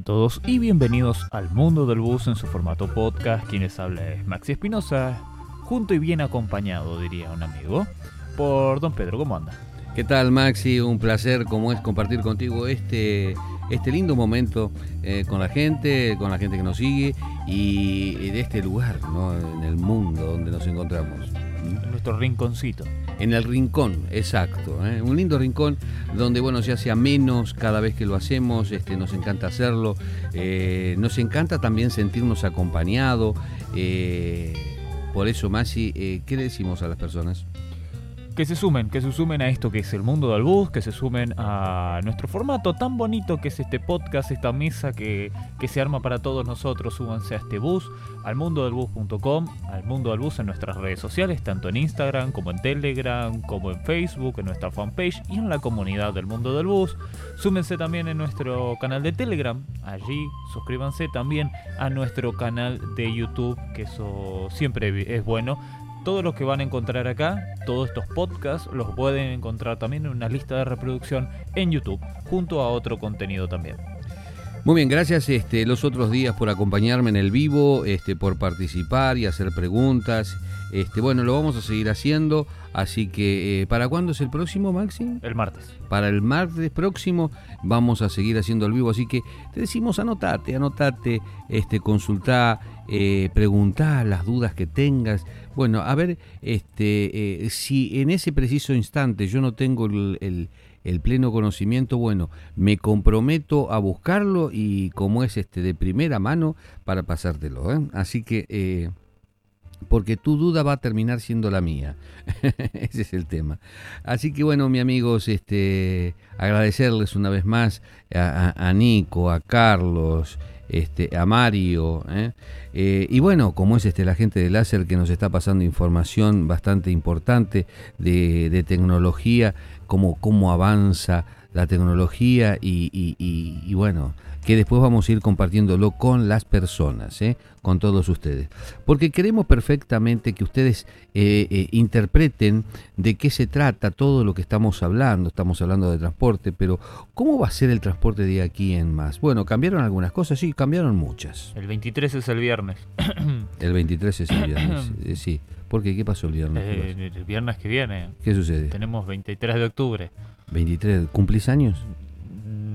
A todos y bienvenidos al mundo del bus en su formato podcast. Quienes habla es Maxi Espinosa, junto y bien acompañado, diría un amigo, por don Pedro. ¿Cómo anda? ¿Qué tal Maxi? Un placer como es compartir contigo este, este lindo momento eh, con la gente, con la gente que nos sigue y de este lugar, ¿no? en el mundo donde nos encontramos. Nuestro rinconcito. En el rincón, exacto. ¿eh? Un lindo rincón donde, bueno, se hace a menos cada vez que lo hacemos, este, nos encanta hacerlo. eh, nos encanta también sentirnos acompañados. eh, por eso, Maxi, eh, ¿qué le decimos a las personas? Que se sumen, que se sumen a esto que es el mundo del bus, que se sumen a nuestro formato tan bonito que es este podcast, esta mesa que, que se arma para todos nosotros. Súbanse a este bus, al mundodelbus.com, al mundo del bus en nuestras redes sociales, tanto en Instagram como en Telegram, como en Facebook, en nuestra fanpage y en la comunidad del mundo del bus. Súmense también en nuestro canal de Telegram, allí suscríbanse también a nuestro canal de YouTube, que eso siempre es bueno. Todo lo que van a encontrar acá, todos estos podcasts, los pueden encontrar también en una lista de reproducción en YouTube, junto a otro contenido también. Muy bien, gracias este, los otros días por acompañarme en el vivo, este, por participar y hacer preguntas. Este, bueno, lo vamos a seguir haciendo, así que eh, ¿para cuándo es el próximo, Maxi? El martes. Para el martes próximo vamos a seguir haciendo el vivo, así que te decimos anotate, anotate, este, consultá, eh, preguntá las dudas que tengas. Bueno, a ver, este, eh, si en ese preciso instante yo no tengo el, el- el pleno conocimiento, bueno, me comprometo a buscarlo y como es este de primera mano para pasártelo. ¿eh? Así que, eh, porque tu duda va a terminar siendo la mía. Ese es el tema. Así que bueno, mis amigos, este, agradecerles una vez más a, a- Nico, a Carlos, este, a Mario, ¿eh? Eh, y bueno, como es este la gente de Láser que nos está pasando información bastante importante de, de tecnología, cómo, avanza la tecnología y- y- y bueno, que después vamos a ir compartiéndolo con las personas, ¿eh? con todos ustedes. Porque queremos perfectamente que ustedes eh, eh, interpreten de qué se trata todo lo que estamos hablando. Estamos hablando de transporte, pero ¿cómo va a ser el transporte de aquí en más? Bueno, cambiaron algunas cosas, sí, cambiaron muchas. El 23 es el viernes. El 23 es el viernes, eh, sí. ¿Por qué? ¿Qué pasó el viernes? ¿Qué, Eh, el viernes que viene. ¿Qué sucede? Tenemos 23 de octubre. 23, ¿cumplís años?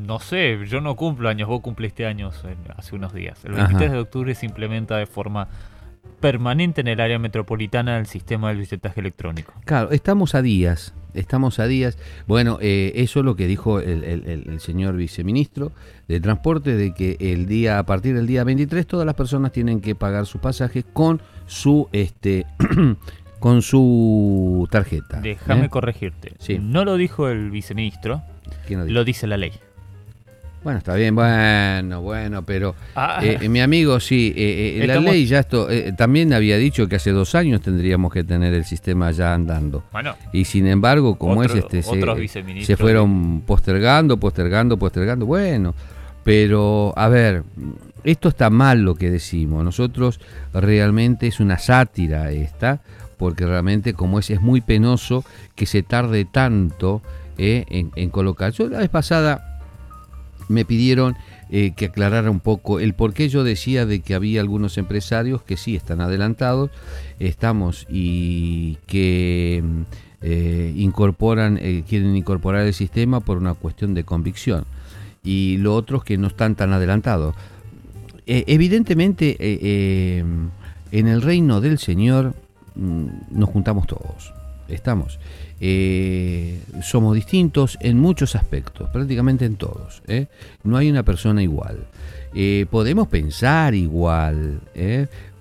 No sé, yo no cumplo años, vos cumpliste años en- hace unos días. El Ajá. 23 de octubre se implementa de forma permanente en el área metropolitana el sistema del billetaje electrónico. Claro, estamos a días, estamos a días. Bueno, eh, eso es lo que dijo el, el- señor viceministro de Transporte, de que el día, a partir del día 23, todas las personas tienen que pagar su pasaje con su, este, con su tarjeta. Déjame ¿eh? corregirte. Sí. No lo dijo el viceministro, ¿Quién lo dijo? lo dice la ley. Bueno, está bien, bueno, bueno, pero Ah, eh, eh, mi amigo, sí, eh, eh, la ley ya esto, eh, también había dicho que hace dos años tendríamos que tener el sistema ya andando. bueno, Y sin embargo, como Otro- es este, se, viceministros se fueron postergando, postergando, postergando. Bueno, pero a ver, esto está mal lo que decimos. Nosotros realmente es una sátira esta, porque realmente como es, es muy penoso que se tarde tanto eh, en, en colocar. Yo la vez pasada me pidieron eh, que aclarara un poco el por qué yo decía de que había algunos empresarios que sí están adelantados, estamos y que eh, incorporan, eh, quieren incorporar el sistema por una cuestión de convicción y los otros que no están tan adelantados. Evidentemente, en el reino del Señor mm, nos juntamos todos, estamos. Eh, somos distintos en muchos aspectos, prácticamente en todos. ¿eh? No hay una persona igual. Eh, podemos pensar igual,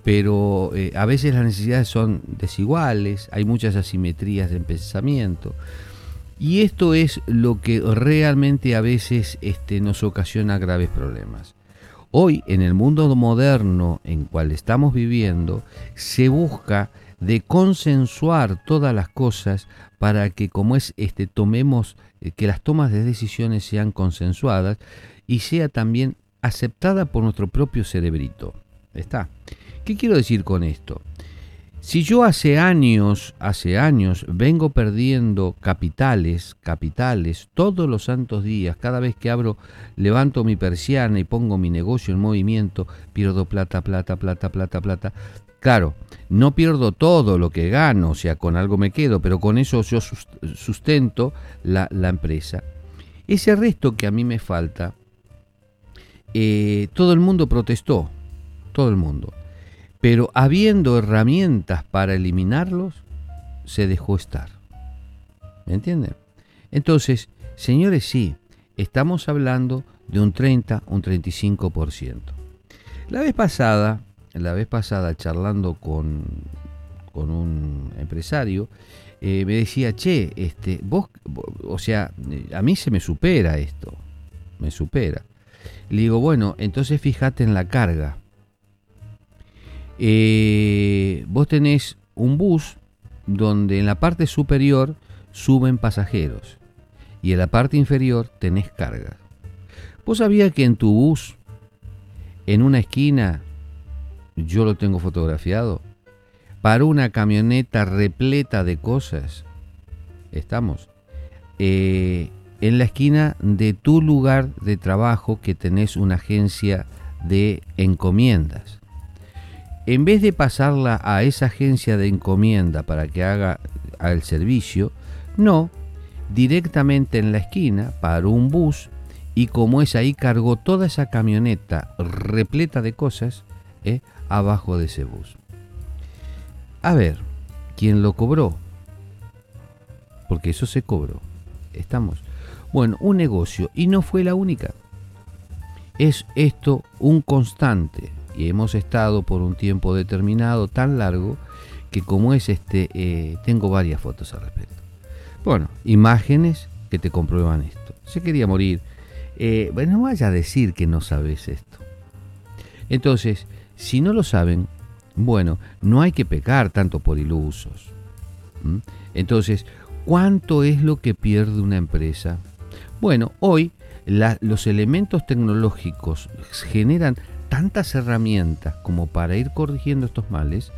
pero a veces las necesidades son desiguales, hay muchas asimetrías en pensamiento. Y esto es lo que realmente a veces este, nos ocasiona graves problemas. Hoy, en el mundo moderno en cual estamos viviendo, se busca de consensuar todas las cosas para que, como es, este, tomemos, eh, que las tomas de decisiones sean consensuadas y sea también aceptada por nuestro propio cerebrito. ¿Está? ¿Qué quiero decir con esto? Si yo hace años, hace años, vengo perdiendo capitales, capitales, todos los santos días, cada vez que abro, levanto mi persiana y pongo mi negocio en movimiento, pierdo plata, plata, plata, plata, plata. Claro, no pierdo todo lo que gano, o sea, con algo me quedo, pero con eso yo sustento la, empresa. Ese resto que a mí me falta, eh, todo el mundo protestó, todo el mundo. Pero habiendo herramientas para eliminarlos, se dejó estar. ¿Me entienden? Entonces, señores, sí, estamos hablando de un 30, un 35%. La vez pasada, la vez pasada charlando con, con un empresario, eh, me decía, che, este, vos, o sea, a mí se me supera esto, me supera. Le digo, bueno, entonces fíjate en la carga. Eh, vos tenés un bus donde en la parte superior suben pasajeros y en la parte inferior tenés cargas. ¿Vos sabías que en tu bus, en una esquina, yo lo tengo fotografiado, para una camioneta repleta de cosas, estamos, eh, en la esquina de tu lugar de trabajo que tenés una agencia de encomiendas. En vez de pasarla a esa agencia de encomienda para que haga el servicio, no, directamente en la esquina paró un bus y como es ahí cargó toda esa camioneta repleta de cosas eh, abajo de ese bus. A ver, ¿quién lo cobró? Porque eso se cobró. Estamos. Bueno, un negocio y no fue la única. Es esto un constante y hemos estado por un tiempo determinado tan largo que como es este, eh, tengo varias fotos al respecto. Bueno, imágenes que te comprueban esto. Se quería morir. Eh, bueno, no vaya a decir que no sabes esto. Entonces, si no lo saben, bueno, no hay que pecar tanto por ilusos. Entonces, ¿cuánto es lo que pierde una empresa? Bueno, hoy los elementos tecnológicos generan tantas herramientas como para ir corrigiendo estos males,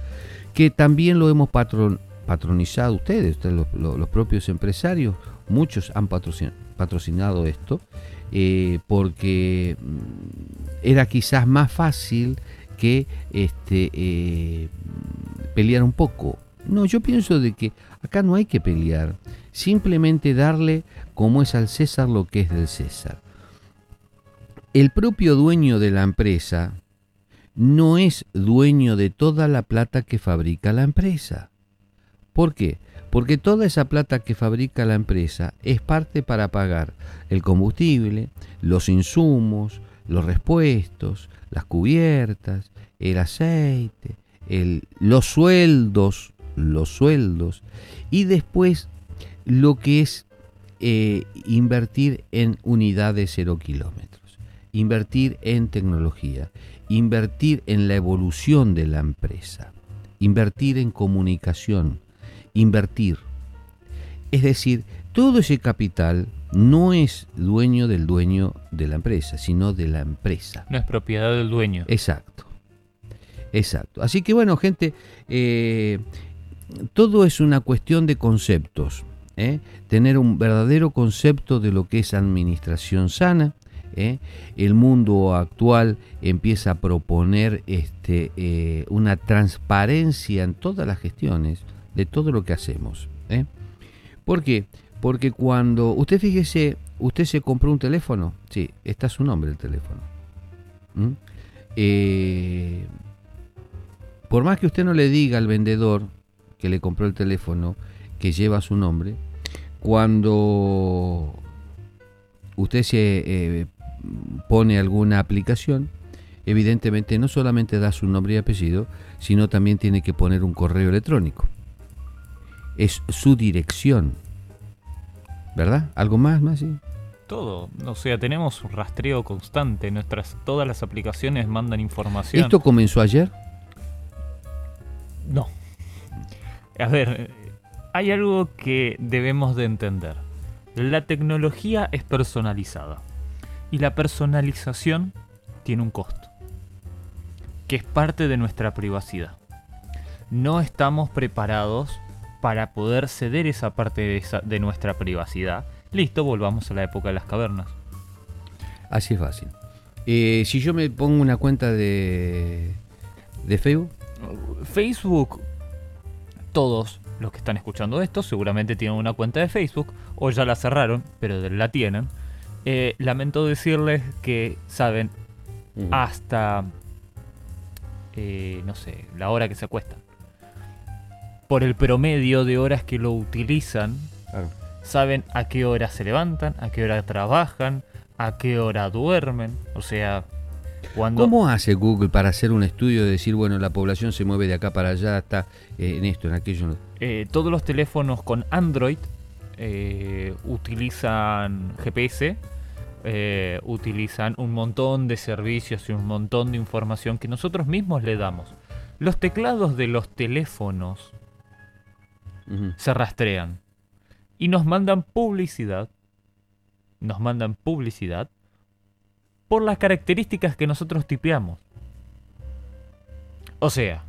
que también lo hemos patronizado ustedes, los, propios empresarios, muchos han patrocinado esto, eh, porque mm, era quizás más fácil que este, eh, pelear un poco. No, yo pienso de que acá no hay que pelear, simplemente darle como es al César lo que es del César el propio dueño de la empresa no es dueño de toda la plata que fabrica la empresa. ¿Por qué? Porque toda esa plata que fabrica la empresa es parte para pagar el combustible, los insumos, los repuestos, las cubiertas, el aceite, los sueldos, los sueldos y después lo que es eh, invertir en unidades cero kilómetros invertir en tecnología, invertir en la evolución de la empresa, invertir en comunicación, invertir. Es decir, todo ese capital no es dueño del dueño de la empresa, sino de la empresa. No es propiedad del dueño. Exacto. Exacto. Así que bueno, gente, eh, todo es una cuestión de conceptos. ¿eh? Tener un verdadero concepto de lo que es administración sana, ¿eh? el mundo actual empieza a proponer este, una transparencia en todas las gestiones de todo lo que hacemos. ¿eh? Porque cuando usted fíjese, usted se compró un teléfono, sí, está su nombre el teléfono. por más que usted no le diga al vendedor que le compró el teléfono que lleva su nombre, cuando usted se pone alguna aplicación, evidentemente no solamente da su nombre y apellido, sino también tiene que poner un correo electrónico. Es su dirección. ¿Verdad? ¿Algo más, más? Todo, o sea, tenemos un rastreo constante, nuestras todas las aplicaciones mandan información. ¿Esto comenzó ayer? No. A ver, hay algo que debemos de entender. La tecnología es personalizada. Y la personalización tiene un costo, que es parte de nuestra privacidad. no estamos preparados para poder ceder esa parte de, esa- de nuestra privacidad. Listo, volvamos a la época de las cavernas. Así es fácil. Eh, si yo me pongo una cuenta de, de Facebook, Facebook, todos los que están escuchando esto seguramente tienen una cuenta de Facebook o ya la cerraron, pero la tienen. Eh, lamento decirles que saben Ujú. hasta, eh, no sé, la hora que se acuestan. Por el promedio de horas que lo utilizan, Claro. saben a qué hora se levantan, a qué hora trabajan, a qué hora duermen. O sea, cuando... ¿Cómo hace Google para hacer un estudio de decir, bueno, la población se mueve de acá para allá, está eh, en esto, en aquello? Eh, todos los teléfonos con Android eh, utilizan GPS, utilizan un montón de servicios y un montón de información que nosotros mismos le damos. Los teclados de los teléfonos Se rastrean y nos mandan publicidad. Nos mandan publicidad por las características que nosotros tipeamos. O sea,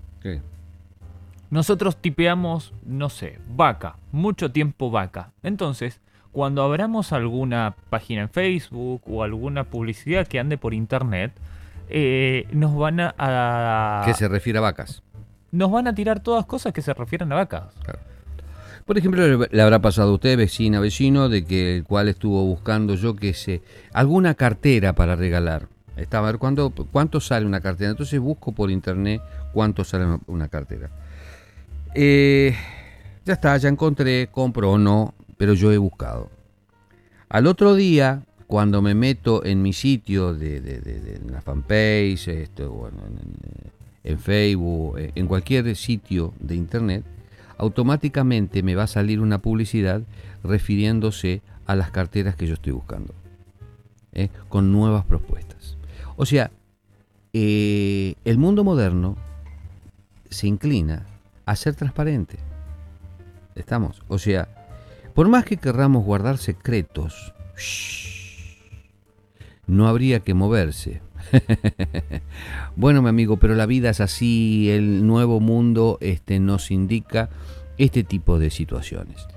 nosotros tipeamos, no sé, vaca, mucho tiempo vaca. Entonces, cuando abramos alguna página en Facebook o alguna publicidad que ande por internet, eh, nos van a, a- Que se refiere a vacas. nos van a tirar todas cosas que se refieren a vacas. Por ejemplo, le- habrá pasado a usted, vecina, vecino, de que el cual estuvo buscando yo que sé, alguna cartera para regalar. Estaba a ver cuánto, cuánto sale una cartera. Entonces busco por internet cuánto sale una- cartera. Eh, ya está, ya encontré, compro o no, pero yo he buscado. Al otro día, cuando me meto en mi sitio de, de la fanpage, esto, bueno, en, en- en Facebook, en cualquier sitio de internet, automáticamente me va a salir una publicidad refiriéndose a las carteras que yo estoy buscando, ¿eh? con nuevas propuestas. O sea, eh, el mundo moderno se inclina a ser transparente. ¿Estamos? O sea, por más que querramos guardar secretos, no habría que moverse. bueno, mi amigo, pero la vida es así, el nuevo mundo este, nos indica este tipo de situaciones.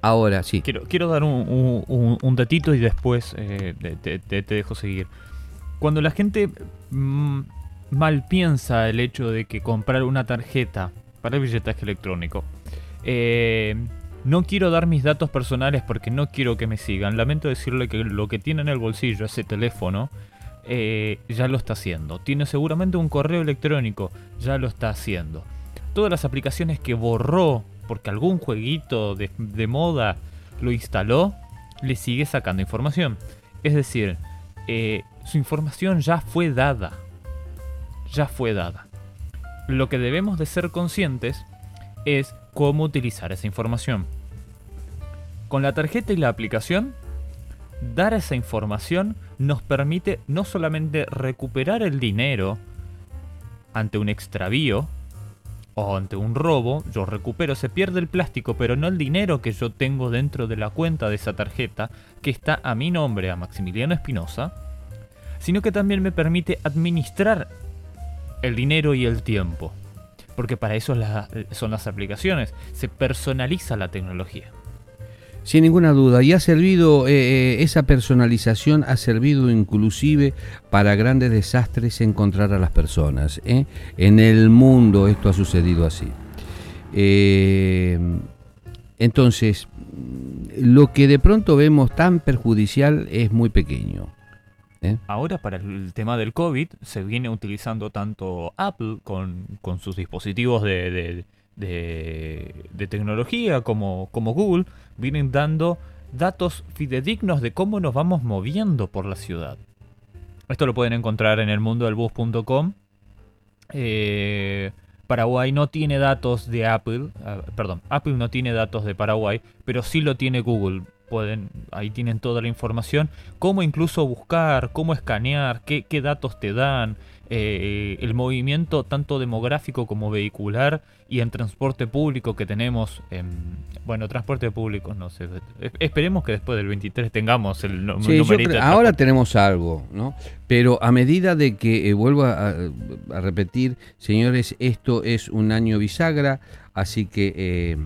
Ahora, sí. Quiero, dar un, un- datito y después eh, te dejo seguir. Cuando la gente mm, mal piensa el hecho de que comprar una tarjeta para el billetaje electrónico, eh, no quiero dar mis datos personales porque no quiero que me sigan. Lamento decirle que lo que tiene en el bolsillo, ese teléfono, eh, ya lo está haciendo. Tiene seguramente un correo electrónico, ya lo está haciendo. Todas las aplicaciones que borró porque algún jueguito de, moda lo instaló, le sigue sacando información. Es decir, eh, su información ya fue dada. Ya fue dada. Lo que debemos de ser conscientes es cómo utilizar esa información. Con la tarjeta y la aplicación, dar esa información nos permite no solamente recuperar el dinero ante un extravío o ante un robo, yo recupero, se pierde el plástico, pero no el dinero que yo tengo dentro de la cuenta de esa tarjeta que está a mi nombre, a Maximiliano Espinosa, sino que también me permite administrar el dinero y el tiempo. Porque para eso son las aplicaciones, se personaliza la tecnología. Sin ninguna duda, y ha servido, eh, eh, esa personalización ha servido inclusive para grandes desastres encontrar a las personas. ¿eh? En el mundo esto ha sucedido así. Entonces, lo que de pronto vemos tan perjudicial es muy pequeño. Ahora para el tema del COVID se viene utilizando tanto Apple con, sus dispositivos de- de- tecnología como, como Google, vienen dando datos fidedignos de cómo nos vamos moviendo por la ciudad. Esto lo pueden encontrar en el mundo del bus.com. Eh, Paraguay no tiene datos de Apple, ah, perdón, Apple no tiene datos de Paraguay, pero sí lo tiene Google. Pueden, ahí tienen toda la información, cómo incluso buscar, cómo escanear, qué, qué datos te dan, eh, el movimiento tanto demográfico como vehicular y en transporte público que tenemos, bueno, transporte público, no sé, esperemos que después del 23 tengamos el número. ahora tenemos algo, ¿no? Pero a medida de que, eh, vuelvo a, repetir, señores, esto es un año bisagra, así que eh,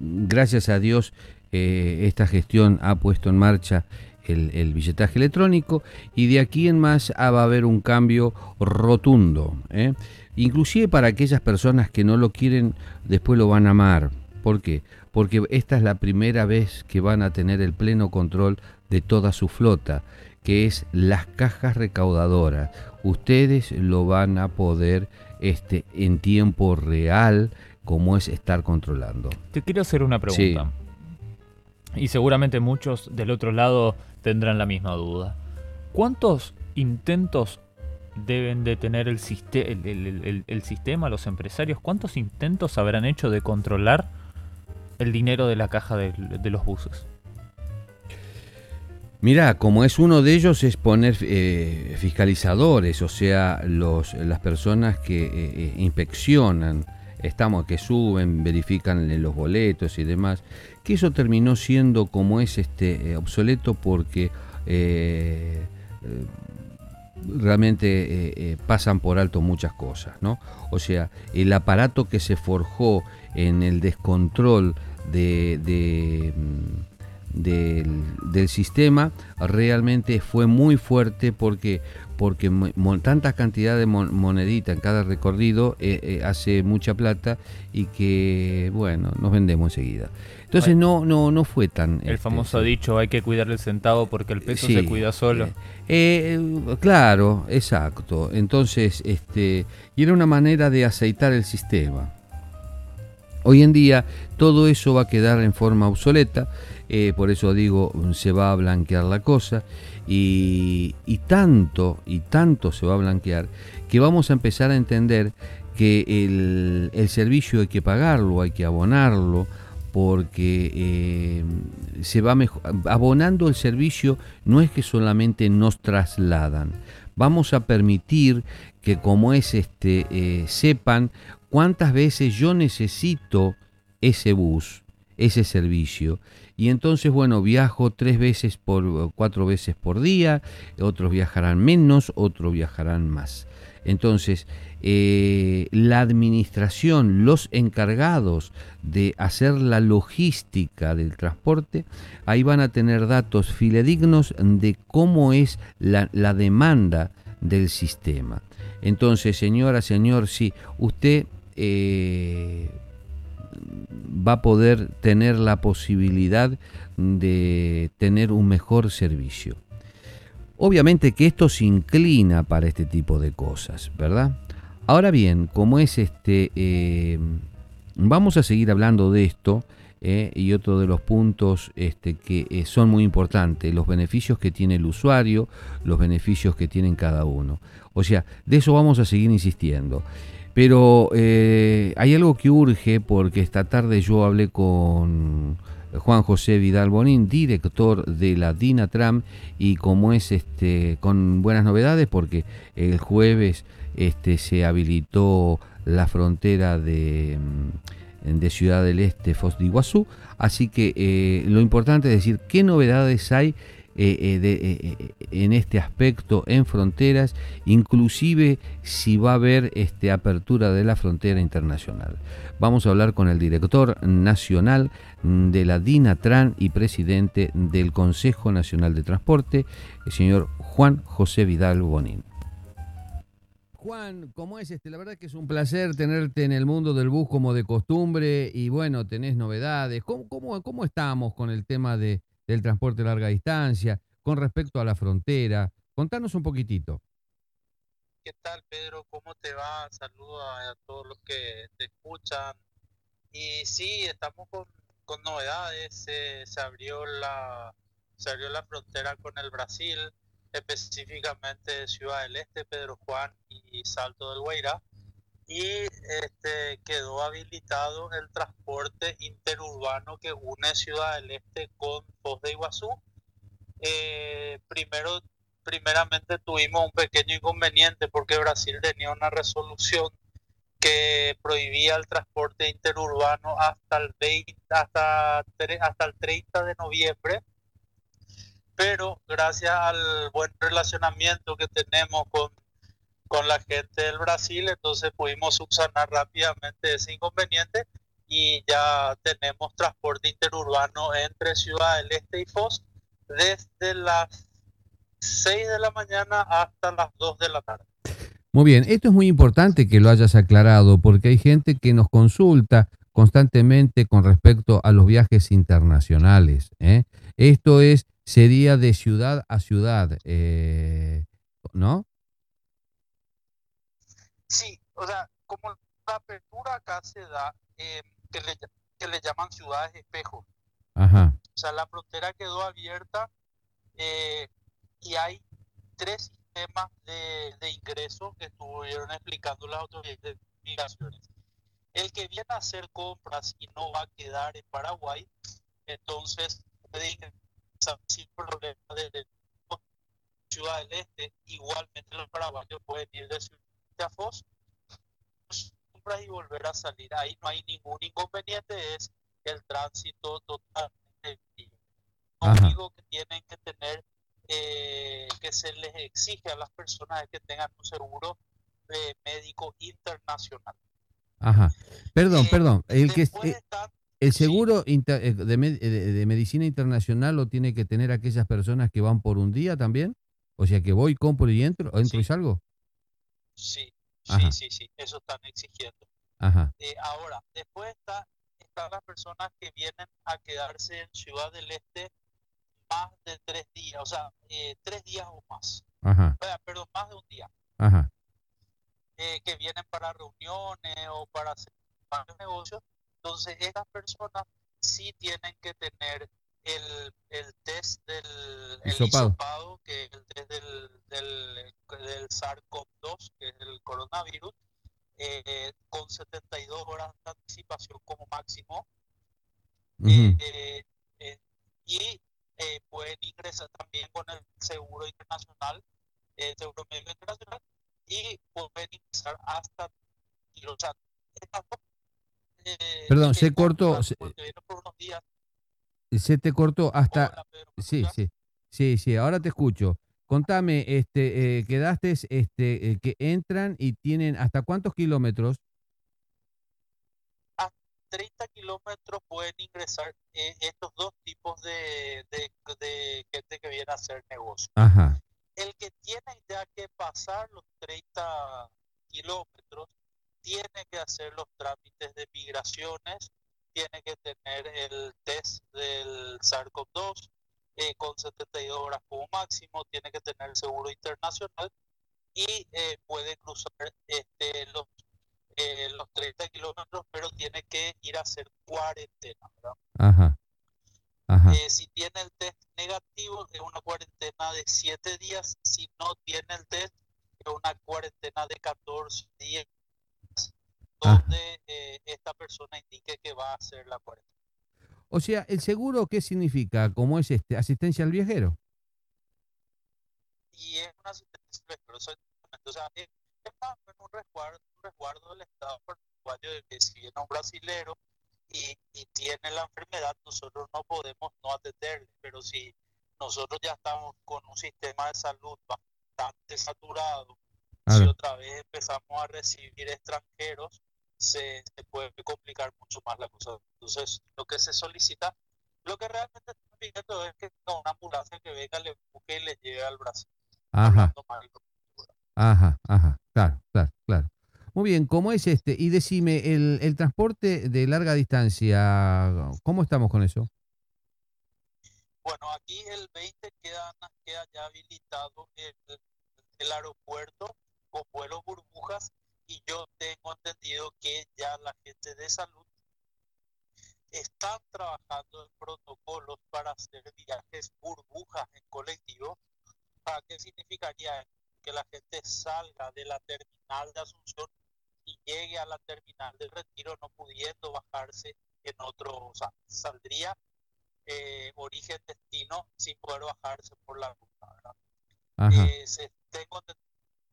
gracias a Dios esta gestión ha puesto en marcha el, billetaje electrónico y de aquí en más ah, va a haber un cambio rotundo. ¿eh? Inclusive para aquellas personas que no lo quieren, después lo van a amar. ¿Por qué? Porque esta es la primera vez que van a tener el pleno control de toda su flota, que es las cajas recaudadoras. Ustedes lo van a poder este, en tiempo real, como es estar controlando. Te quiero hacer una pregunta. Y seguramente muchos del otro lado tendrán la misma duda. ¿Cuántos intentos deben de tener el, sistema, los empresarios? ¿Cuántos intentos habrán hecho de controlar el dinero de la caja de, los buses? Mira, como es uno de ellos es poner eh, fiscalizadores, o sea, los, las personas que eh, eh, inspeccionan, estamos, que suben, verifican los boletos y demás que eso terminó siendo como es este eh, obsoleto porque eh, eh, realmente pasan por alto muchas cosas, ¿no? O sea, el aparato que se forjó en el descontrol de, mm, del, sistema realmente fue muy fuerte porque porque tanta cantidad de monedita en cada recorrido hace mucha plata y que bueno nos vendemos enseguida entonces no, no, no fue tan... El este, famoso dicho, hay que cuidar el centavo porque el peso se cuida solo. Eh, eh, claro, exacto. Entonces, este, y era una manera de aceitar el sistema. Hoy en día todo eso va a quedar en forma obsoleta, eh, por eso digo, se va a blanquear la cosa, y, y tanto, y tanto se va a blanquear, que vamos a empezar a entender que el, el servicio hay que pagarlo, hay que abonarlo, porque eh, se va abonando el servicio, no es que solamente nos trasladan, vamos a permitir que como es este eh, sepan cuántas veces yo necesito ese bus, ese servicio. Y entonces, bueno, viajo tres veces por cuatro veces por día, otros viajarán menos, otros viajarán más. Entonces, eh, la administración, los encargados de hacer la logística del transporte, ahí van a tener datos fidedignos de cómo es la, demanda del sistema. Entonces, señora, señor, si usted eh, va a poder tener la posibilidad de tener un mejor servicio. Obviamente que esto se inclina para este tipo de cosas, ¿verdad? Ahora bien, como es este, eh, vamos a seguir hablando de esto eh, y otro de los puntos este, que eh, son muy importantes, los beneficios que tiene el usuario, los beneficios que tienen cada uno. O sea, de eso vamos a seguir insistiendo. Pero hay algo que urge porque esta tarde yo hablé con Juan José Vidal Bonín, director de la DINATRAM, y como es este, con buenas novedades, porque el jueves este, se habilitó la frontera de, mm, Ciudad del Este, Foz de Iguazú, así que eh, lo importante es decir qué novedades hay eh, eh, en este aspecto en fronteras, inclusive si va a haber este, apertura de la frontera internacional. Vamos a hablar con el director nacional de la DINATRAN y presidente del Consejo Nacional de Transporte, el señor Juan José Vidal Bonín. Juan, ¿cómo es este? La verdad que es un placer tenerte en el mundo del bus como de costumbre y bueno, tenés novedades. ¿Cómo, cómo, cómo estamos con el tema de, del transporte a larga distancia con respecto a la frontera? Contanos un poquitito. ¿Qué tal, Pedro? ¿Cómo te va? Saludos a todos los que te escuchan. Y sí, estamos con con novedades. se, abrió la, se abrió la frontera con el Brasil, específicamente Ciudad del Este, Pedro Juan y Salto del Guaira. Y este, quedó habilitado el transporte interurbano que une Ciudad del Este con Foz de Iguazú. Eh, primero, primeramente tuvimos un pequeño inconveniente porque Brasil tenía una resolución que prohibía el transporte interurbano hasta el 20, hasta, hasta el 30 de noviembre pero gracias al buen relacionamiento que tenemos con con la gente del Brasil, entonces pudimos subsanar rápidamente ese inconveniente y ya tenemos transporte interurbano entre Ciudad del Este y Foz desde las 6 de la mañana hasta las 2 de la tarde. Muy bien, esto es muy importante que lo hayas aclarado porque hay gente que nos consulta constantemente con respecto a los viajes internacionales. ¿eh? Esto es, sería de ciudad a ciudad, eh, ¿no? Sí, o sea, como la apertura acá se da, eh, que, le, que le llaman ciudades espejo. Ajá. O sea, la frontera quedó abierta eh, y hay tres sistemas de, de ingreso que estuvieron explicando las autoridades de migraciones. El que viene a hacer compras y no va a quedar en Paraguay, entonces puede ingresar sin problema desde Ciudad del Este. Igualmente los paraguayos pueden ir de Ciudad a Foz, compras y volver a salir. Ahí no hay ningún inconveniente, es el tránsito totalmente libre. Lo único que tienen que tener, eh, que se les exige a las personas es que tengan un seguro de médico internacional. Ajá. Perdón, Eh, perdón. El que eh, el sí. seguro inter- de, med- de- de medicina internacional lo tiene que tener aquellas personas que van por un día también. O sea que voy, compro y entro, entro y salgo. Sí, Ajá. sí, sí, sí, eso están exigiendo. Ajá. Eh, ahora, después está, están las personas que vienen a quedarse en Ciudad del Este más de tres días, o sea, eh, tres días o más. Ajá. Perdón, más de un día. Ajá. eh, que vienen para reuniones o para hacer negocios. Entonces, estas personas sí tienen que tener el, el test del el Hisopado. hisopado, que es el test del, del, del SARS-CoV-2, que es el coronavirus, eh, con 72 horas de anticipación como máximo. Ujú. Eh, eh, eh, y eh, pueden ingresar también con el seguro internacional, el seguro médico internacional, y pueden ingresar hasta y, o sea, estas dos, Perdón, se cortó, se- por unos días. Se te cortó hasta... Hola, Pedro, ¿me Sí, sí, sí, sí, ahora te escucho. Contame, este, eh, quedaste, este, eh, que entran y tienen hasta cuántos kilómetros. 30 kilómetros pueden ingresar eh, estos dos tipos de, de, de gente que viene a hacer negocio. Ajá, el que tiene ya que pasar los 30 kilómetros tiene que hacer los trámites de migraciones, tiene que tener el test del SARS-CoV-2 eh, con 72 horas como máximo, tiene que tener seguro internacional y eh, puede cruzar este, los, eh, los 30 kilómetros, pero tiene que ir a hacer cuarentena. ¿verdad? ajá, ajá, Eh, si tiene el test negativo, es una cuarentena de 7 días. Si no tiene el test, es una cuarentena de 14 días. Donde eh, esta persona indique que va a hacer la cuarentena. O sea, ¿el seguro qué significa? ¿Cómo es este? ¿Asistencia al viajero? Y es una asistencia pero exactamente, o sea, es, más un resguardo, un resguardo del Estado paraguayo de que si viene un brasilero y, y tiene la enfermedad, nosotros no podemos no atenderle, pero si nosotros ya estamos con un sistema de salud bastante saturado, si otra vez empezamos a recibir extranjeros, se, se puede complicar mucho más la cosa. Entonces, lo que se solicita, lo que realmente está pidiendo es que tenga una ambulancia que venga, le busque y le lleve al Brasil. Ajá, ajá, ajá, claro, claro, claro. Muy bien, ¿cómo es este? Y decime, el, el transporte de larga distancia, ¿cómo estamos con eso? Bueno, aquí el 20 queda, queda ya habilitado el, el aeropuerto con vuelos burbujas y yo tengo entendido que ya la gente de salud están trabajando en protocolos para hacer viajes burbujas en colectivo. ¿Para qué significaría? Que la gente salga de la terminal de Asunción y llegue a la terminal de retiro no pudiendo bajarse en otro, o sea, saldría eh, origen destino sin poder bajarse por la ruta, ¿verdad? Eh, se, tengo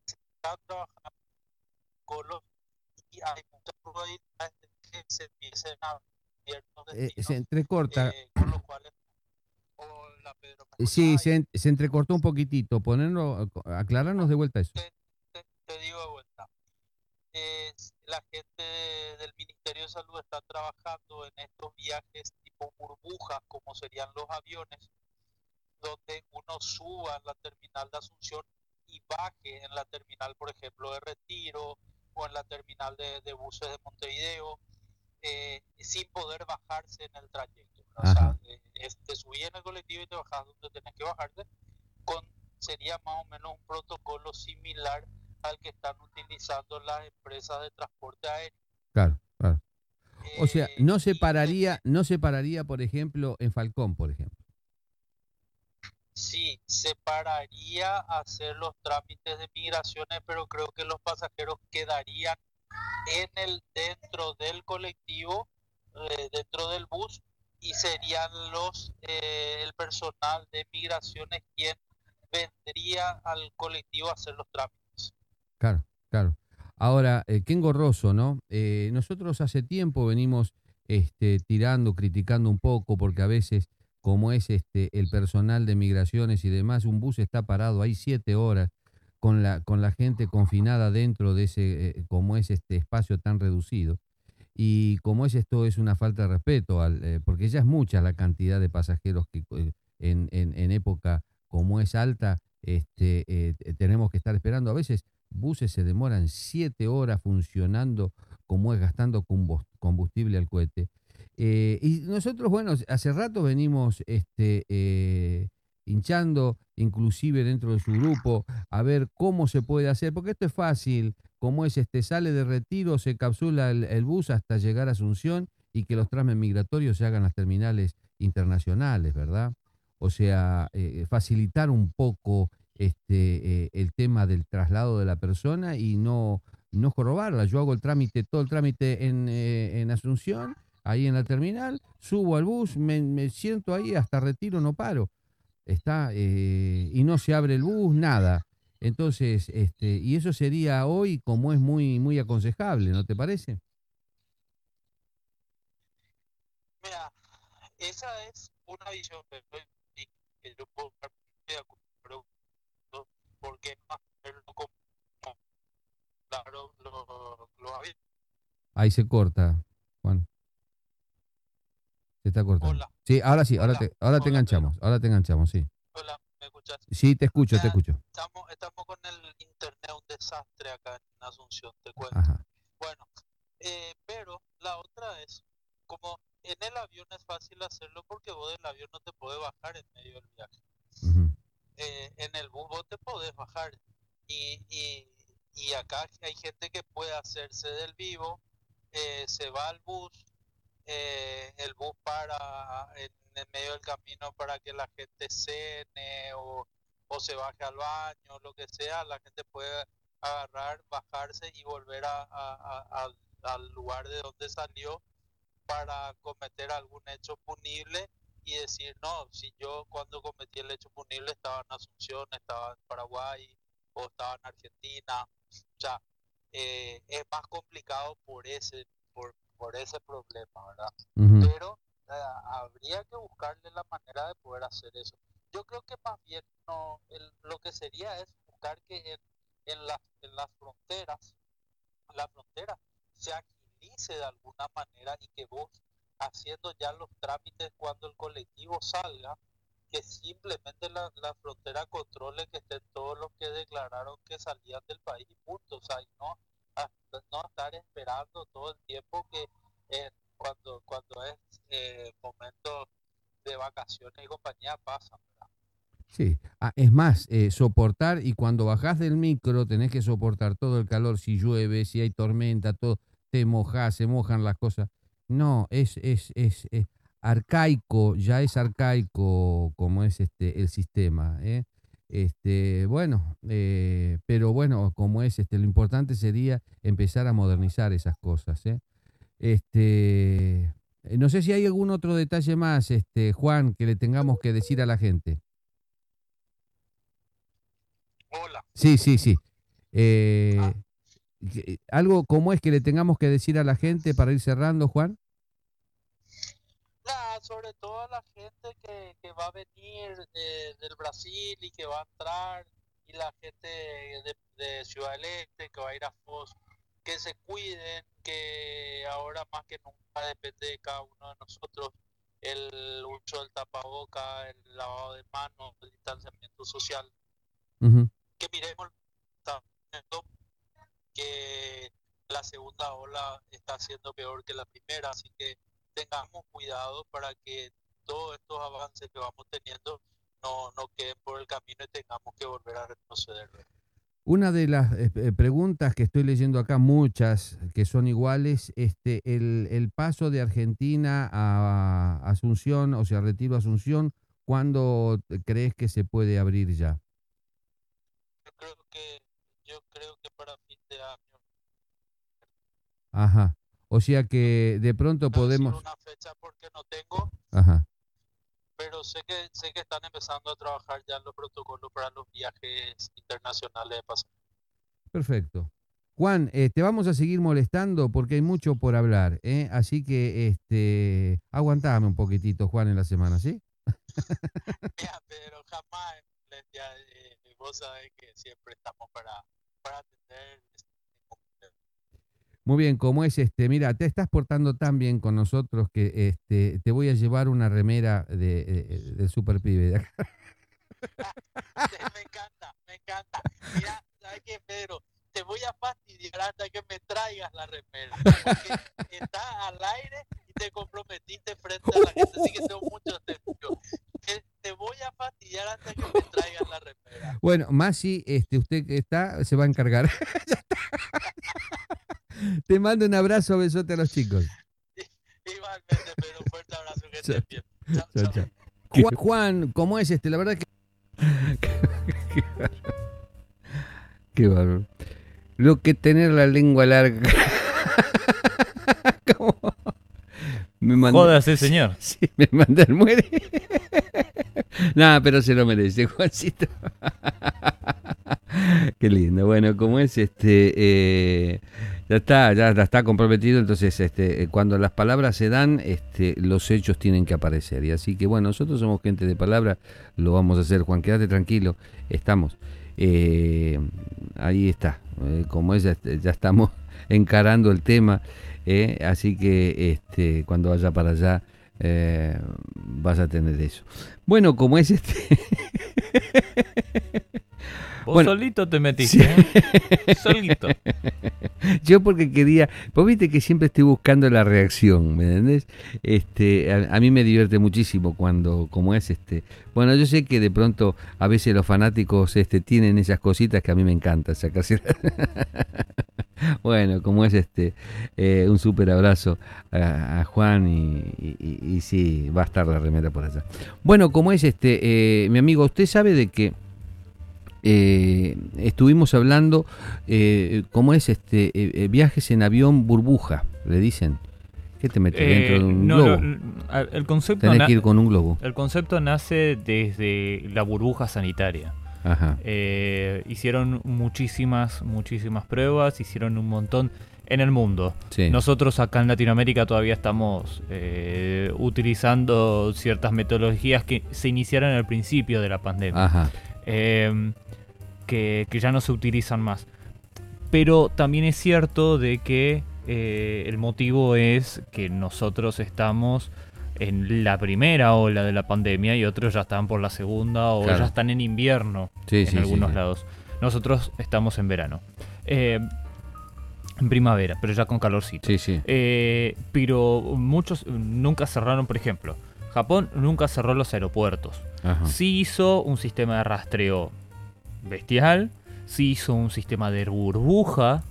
está trabajando con los y hay muchas probabilidades de que se empiecen a eh, se entrecorta. Eh, con los cuales Hola, Pedro. Sí, se, se, entrecortó un poquitito. Ponerlo, aclararnos de vuelta eso. Te, te, te digo de vuelta. Eh, la gente del Ministerio de Salud está trabajando en estos viajes tipo burbujas, como serían los aviones, donde uno suba en la terminal de Asunción y baje en la terminal, por ejemplo, de Retiro o en la terminal de, de buses de Montevideo, eh, sin poder bajarse en el trayecto. O sea, eh, te subí en el colectivo y te bajas donde tenés que bajarte, con, sería más o menos un protocolo similar al que están utilizando las empresas de transporte aéreo. Claro, claro. O sea, no se pararía, no se pararía, por ejemplo, en Falcón, por ejemplo. Se pararía a hacer los trámites de migraciones, pero creo que los pasajeros quedarían en el dentro del colectivo, eh, dentro del bus, y serían los eh, el personal de migraciones quien vendría al colectivo a hacer los trámites. Claro, claro. Ahora, eh, qué engorroso, ¿no? Eh, nosotros hace tiempo venimos este, tirando, criticando un poco, porque a veces, como es este, el personal de migraciones y demás, un bus está parado ahí siete horas con la, con la gente confinada dentro de ese, eh, como es este espacio tan reducido. Y como es esto, es una falta de respeto, eh, porque ya es mucha la cantidad de pasajeros que en, en, en época como es alta, este, tenemos que estar esperando. A veces buses se demoran siete horas funcionando como es gastando combustible al cohete. Eh, y nosotros, bueno, hace rato venimos este, eh, hinchando, inclusive dentro de su grupo, a ver cómo se puede hacer, porque esto es fácil, como es, este, sale de retiro, se capsula el, bus hasta llegar a Asunción y que los trámites migratorios se hagan las terminales internacionales, ¿verdad? O sea, eh, facilitar un poco este, eh, el tema del traslado de la persona y no, no jorobarla. Yo hago el trámite, todo el trámite en, eh, en Asunción, ahí en la terminal, subo al bus, me, siento ahí, hasta retiro, no paro. Está, eh, y no se abre el bus, nada. Entonces, este, y eso sería hoy como es muy, muy aconsejable, ¿no te parece? Mira, esa es una visión que yo puedo porque claro lo, lo Ahí se corta, Juan. Se está cortando. Sí, ahora sí, ahora te, ahora te enganchamos, ahora te enganchamos, sí. Hola, ¿me escuchas? Sí, te escucho, te escucho. Estamos, estamos con el internet, un desastre acá en Asunción, te cuento. Bueno, eh, pero la otra es, como en el avión es fácil hacerlo porque vos del avión no te puedes bajar en medio del viaje. Eh, en el bus vos te podés bajar y, y, y, acá hay gente que puede hacerse del vivo, eh, se va al bus, eh, el bus para en, el medio del camino para que la gente cene o, o se baje al baño, lo que sea, la gente puede agarrar, bajarse y volver a, al lugar de donde salió para cometer algún hecho punible y decir, no, si yo cuando cometí el hecho punible estaba en Asunción, estaba en Paraguay o estaba en Argentina, o sea, eh, es más complicado por ese, por, por ese problema, ¿verdad? Pero eh, habría que buscarle la manera de poder hacer eso. Yo creo que más bien no, lo que sería es buscar que en, en, las, en las fronteras, la frontera se agilice de alguna manera y que vos haciendo ya los trámites cuando el colectivo salga, que simplemente la, la frontera controle que estén todos los que declararon que salían del país y punto, o sea, y no, no estar esperando todo el tiempo que eh, cuando, cuando es eh, momento de vacaciones y compañía pasa. Sí, ah, es más, eh, soportar y cuando bajás del micro tenés que soportar todo el calor, si llueve, si hay tormenta, todo, te mojas, se mojan las cosas. No, es, es, es, arcaico, ya es arcaico como es este el sistema. ¿eh? Este, bueno, eh, pero bueno, como es, este, lo importante sería empezar a modernizar esas cosas. ¿eh? Este, eh, no sé si hay algún otro detalle más, este, Juan, que le tengamos que decir a la gente. Hola. Sí, sí, sí. Eh, que- algo como es que le tengamos que decir a la gente para ir cerrando, Juan. Nada, sobre todo la gente que, que va a venir de- del Brasil y que va a entrar, y la gente de, de Ciudad del Este que va a ir a Foz, que se cuiden, que ahora más que nunca depende de cada uno de nosotros el uso del tapaboca, el lavado de manos, el distanciamiento social. Que miremos que la segunda ola está siendo peor que la primera, así que tengamos cuidado para que todos estos avances que vamos teniendo no, no queden por el camino y tengamos que volver a retroceder. Una de las eh, eh, preguntas que estoy leyendo acá, muchas que son iguales, este, el, el paso de Argentina a Asunción, o sea, retiro a Asunción, ¿cuándo crees que se puede abrir ya? Yo creo que yo creo que para fin de año Ajá. O sea que de pronto no podemos... una fecha porque no tengo, Ajá. Pero sé que sé que están empezando a trabajar ya en los protocolos para los viajes internacionales de pasajeros. Perfecto. Juan, eh, te vamos a seguir molestando porque hay mucho por hablar, ¿eh? así que este, aguantame un poquitito, Juan, en la semana, ¿sí? Mira, pero jamás molestia, eh, vos sabés que siempre estamos para, para atender. Muy bien, como es este, mira, te estás portando tan bien con nosotros que este, te voy a llevar una remera de, de- del Super Pibe de acá. me encanta, me encanta. Mira, ¿sabes qué, Pedro? Te voy a fastidiar hasta que me traigas la remera. Porque estás al aire y te comprometiste frente a la gente, así que tengo mucho nervio. Te, te voy a fastidiar hasta que me traigas la remera. Bueno, Masi, este, usted que está, se va a encargar. Ya está. Te mando un abrazo, besote a los chicos. Igualmente, Pedro, un fuerte abrazo, que Chao. estés bien. Chao, Chao, chao. chao. Juan, Juan, ¿cómo es este? La verdad que... Qué bárbaro. Lo que tener la lengua larga. ¿Cómo? Me mandó, Jódase, señor. Sí, me manda el muere. Nada, pero se lo merece, Juancito. Qué lindo. Bueno, como es este, eh, ya está, ya, ya está comprometido. Entonces, este, eh, cuando las palabras se dan, este, los hechos tienen que aparecer. Y así que bueno, nosotros somos gente de palabra, lo vamos a hacer. Juan, quédate tranquilo, estamos. Eh, ahí está. Eh, como es, ya, ya estamos encarando el tema. eh, así que este, cuando vaya para allá vas a tener eso. Bueno, como es este. Vos Bueno, solito te metiste, ¿eh? Solito. Yo porque quería, vos viste que siempre estoy buscando la reacción, ¿me entendés? Este, a, a mí me divierte muchísimo cuando, como es este, bueno, yo sé que de pronto a veces los fanáticos este tienen esas cositas que a mí me encanta sacarse. bueno, como es este, eh, un súper abrazo a, a Juan y, y- y- y sí, va a estar la remera por allá. Bueno, como es este, eh, mi amigo, usted sabe de que eh, estuvimos hablando, eh, ¿cómo es este? eh, eh, viajes en avión burbuja, le dicen. ¿Qué te metes dentro de un no, globo? no, el concepto Tenés que ir con un globo. el concepto nace desde la burbuja sanitaria. Ajá. Hicieron muchísimas, muchísimas pruebas, hicieron un montón en el mundo. Sí. Nosotros acá en Latinoamérica todavía estamos eh, utilizando ciertas metodologías que se iniciaron al principio de la pandemia, Ajá. eh, que, que ya no se utilizan más. Pero también es cierto de que eh, el motivo es que nosotros estamos en la primera ola de la pandemia y otros ya están por la segunda o Claro. ya están en invierno Sí, en sí, algunos sí. lados. Nosotros estamos en verano. Eh, en primavera, pero ya con calorcito. Sí, sí. Eh, pero muchos nunca cerraron, por ejemplo, Japón nunca cerró los aeropuertos. Ajá. Sí hizo un sistema de rastreo bestial, sí hizo un sistema de burbuja,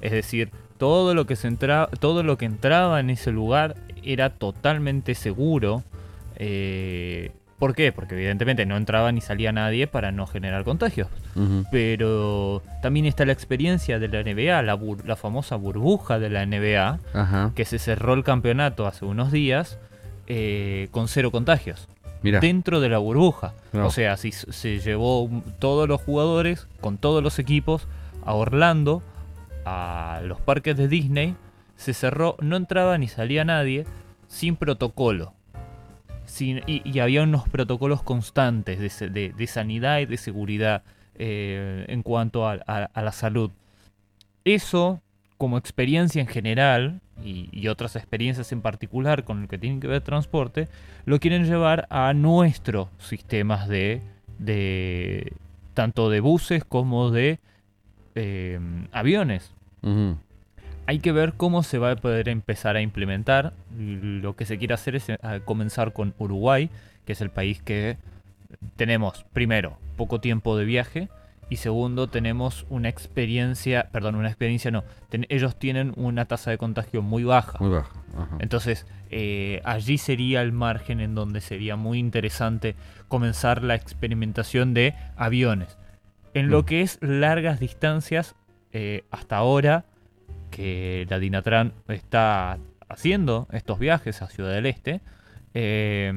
es decir, todo lo que se entra- todo lo que entraba en ese lugar era totalmente seguro. eh, ¿Por qué? Porque evidentemente no entraba ni salía nadie para no generar contagios. Pero también está la experiencia de la NBA, la, famosa burbuja de la NBA, Ajá. que se cerró el campeonato hace unos días eh, con cero contagios. Dentro de la burbuja. No. O sea, si se llevó todos los jugadores con todos los equipos a Orlando, a los parques de Disney, se cerró, no entraba ni salía nadie, sin protocolo. Sin- y, y había unos protocolos constantes de, se- de- de sanidad y de seguridad eh, en cuanto a, a- a la salud. Eso, como experiencia en general, y, y otras experiencias en particular con el que tienen que ver transporte, lo quieren llevar a nuestros sistemas de, de tanto de buses como de eh, aviones. Hay que ver cómo se va a poder empezar a implementar. Lo que se quiere hacer es eh, comenzar con Uruguay, que es el país que tenemos, primero, poco tiempo de viaje y segundo, tenemos una experiencia, perdón, una experiencia no, ten- ellos tienen una tasa de contagio muy baja. Muy bajo. Ajá. Entonces, eh, allí sería el margen en donde sería muy interesante comenzar la experimentación de aviones. En lo Mm. que es largas distancias, eh, hasta ahora que la Dinatran está haciendo estos viajes a Ciudad del Este, eh,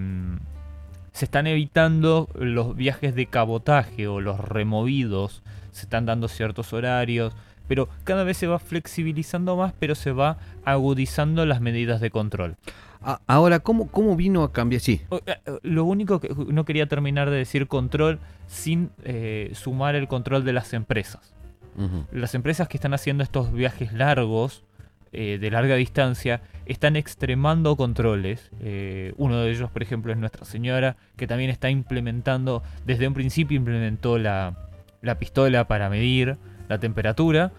se están evitando los viajes de cabotaje o los removidos, se están dando ciertos horarios, pero cada vez se va flexibilizando más, pero se va agudizando las medidas de control. Ahora, ¿cómo, ¿cómo vino a cambiar? Sí. Eh, Lo único que no quería terminar de decir control sin eh, sumar el control de las empresas. Las empresas que están haciendo estos viajes largos, eh, de larga distancia, están extremando controles. Eh, uno de ellos, por ejemplo, es Nuestra Señora, que también está implementando, desde un principio implementó la, la pistola para medir la temperatura.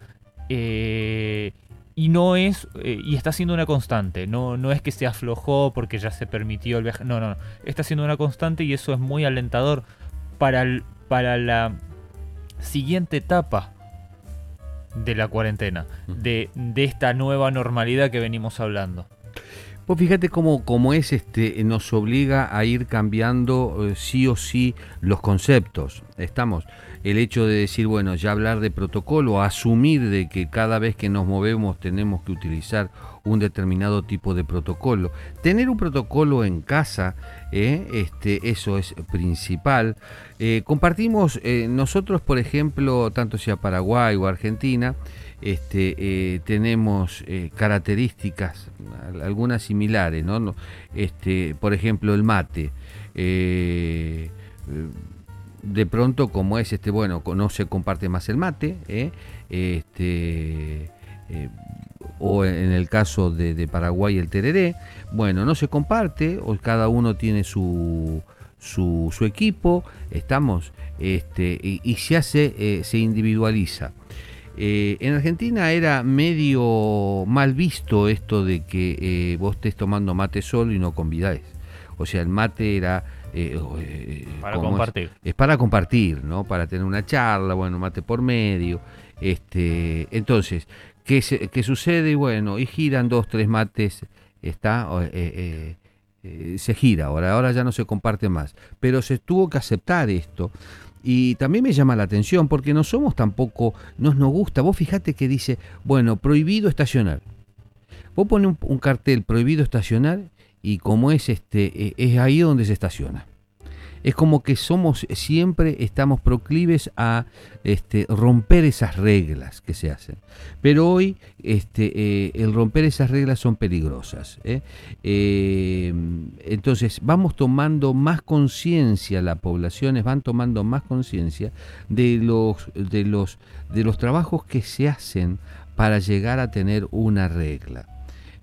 eh, y no es, y está siendo una constante, no, no es que se aflojó porque ya se permitió el viaje, no, no, no, está siendo una constante y eso es muy alentador para, el- para la siguiente etapa de la cuarentena, de, de esta nueva normalidad que venimos hablando. Pues fíjate cómo, cómo es este, nos obliga a ir cambiando eh, sí o sí los conceptos. Estamos. El hecho de decir, bueno, ya hablar de protocolo, asumir de que cada vez que nos movemos tenemos que utilizar un determinado tipo de protocolo. Tener un protocolo en casa, eh, este, eso es principal. Eh, compartimos, eh, nosotros, por ejemplo, tanto sea Paraguay o Argentina, este, eh, tenemos características, al- algunas similares, ¿no? Este, por ejemplo, el mate. de pronto, como es este, bueno, no se comparte más el mate, este, o en el caso de, de Paraguay el tereré, bueno, no se comparte, o cada uno tiene su, su, su equipo, estamos, este, y, y se hace, eh, se individualiza. Eh, en Argentina era medio mal visto esto de que eh, vos estés tomando mate solo y no convidáis. O sea, el mate era... Para ¿cómo es? compartir. es para compartir, ¿no? Para tener una charla, bueno, mate por medio. Este, entonces, ¿qué, se- qué sucede? Bueno, y giran dos, tres mates, está, eh, eh, eh, se gira, ahora, ahora ya no se comparte más. Pero se tuvo que aceptar esto. Y también me llama la atención porque no somos tampoco, nos nos gusta. Vos fijate que dice, bueno, prohibido estacionar. Vos pones un, un cartel prohibido estacionar y como es este, es ahí donde se estaciona es como que somos siempre estamos proclives a este, romper esas reglas que se hacen pero hoy este, eh, el romper esas reglas son peligrosas ¿eh? Eh, entonces vamos tomando más conciencia las poblaciones van tomando más conciencia de los de los de los trabajos que se hacen para llegar a tener una regla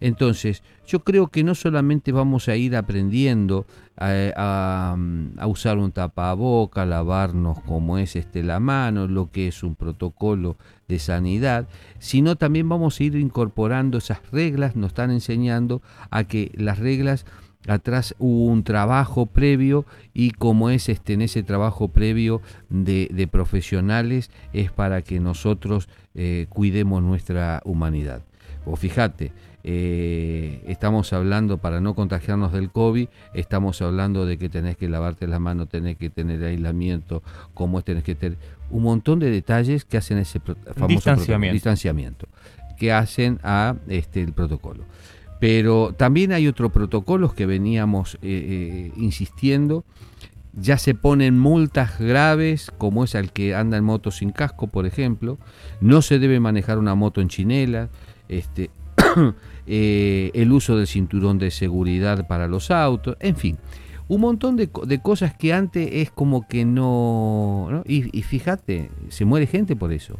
entonces, yo creo que no solamente vamos a ir aprendiendo a, a- a usar un tapaboca, lavarnos como es este la mano, lo que es un protocolo de sanidad, sino también vamos a ir incorporando esas reglas, nos están enseñando a que las reglas atrás hubo un trabajo previo y como es este en ese trabajo previo de, de profesionales es para que nosotros eh, cuidemos nuestra humanidad. O fíjate, eh, estamos hablando, para no contagiarnos del COVID, estamos hablando de que tenés que lavarte las manos, tenés que tener aislamiento, cómo tenés que tener un montón de detalles que hacen ese famoso distanciamiento. distanciamiento, que hacen a este el protocolo. Pero también hay otros protocolos que veníamos eh, insistiendo. Ya se ponen multas graves, como es al que anda en moto sin casco, por ejemplo. No se debe manejar una moto en chinela. Este, Eh, el uso del cinturón de seguridad para los autos, en fin, un montón de, cosas que antes es como que no... Y, fíjate, se muere gente por eso.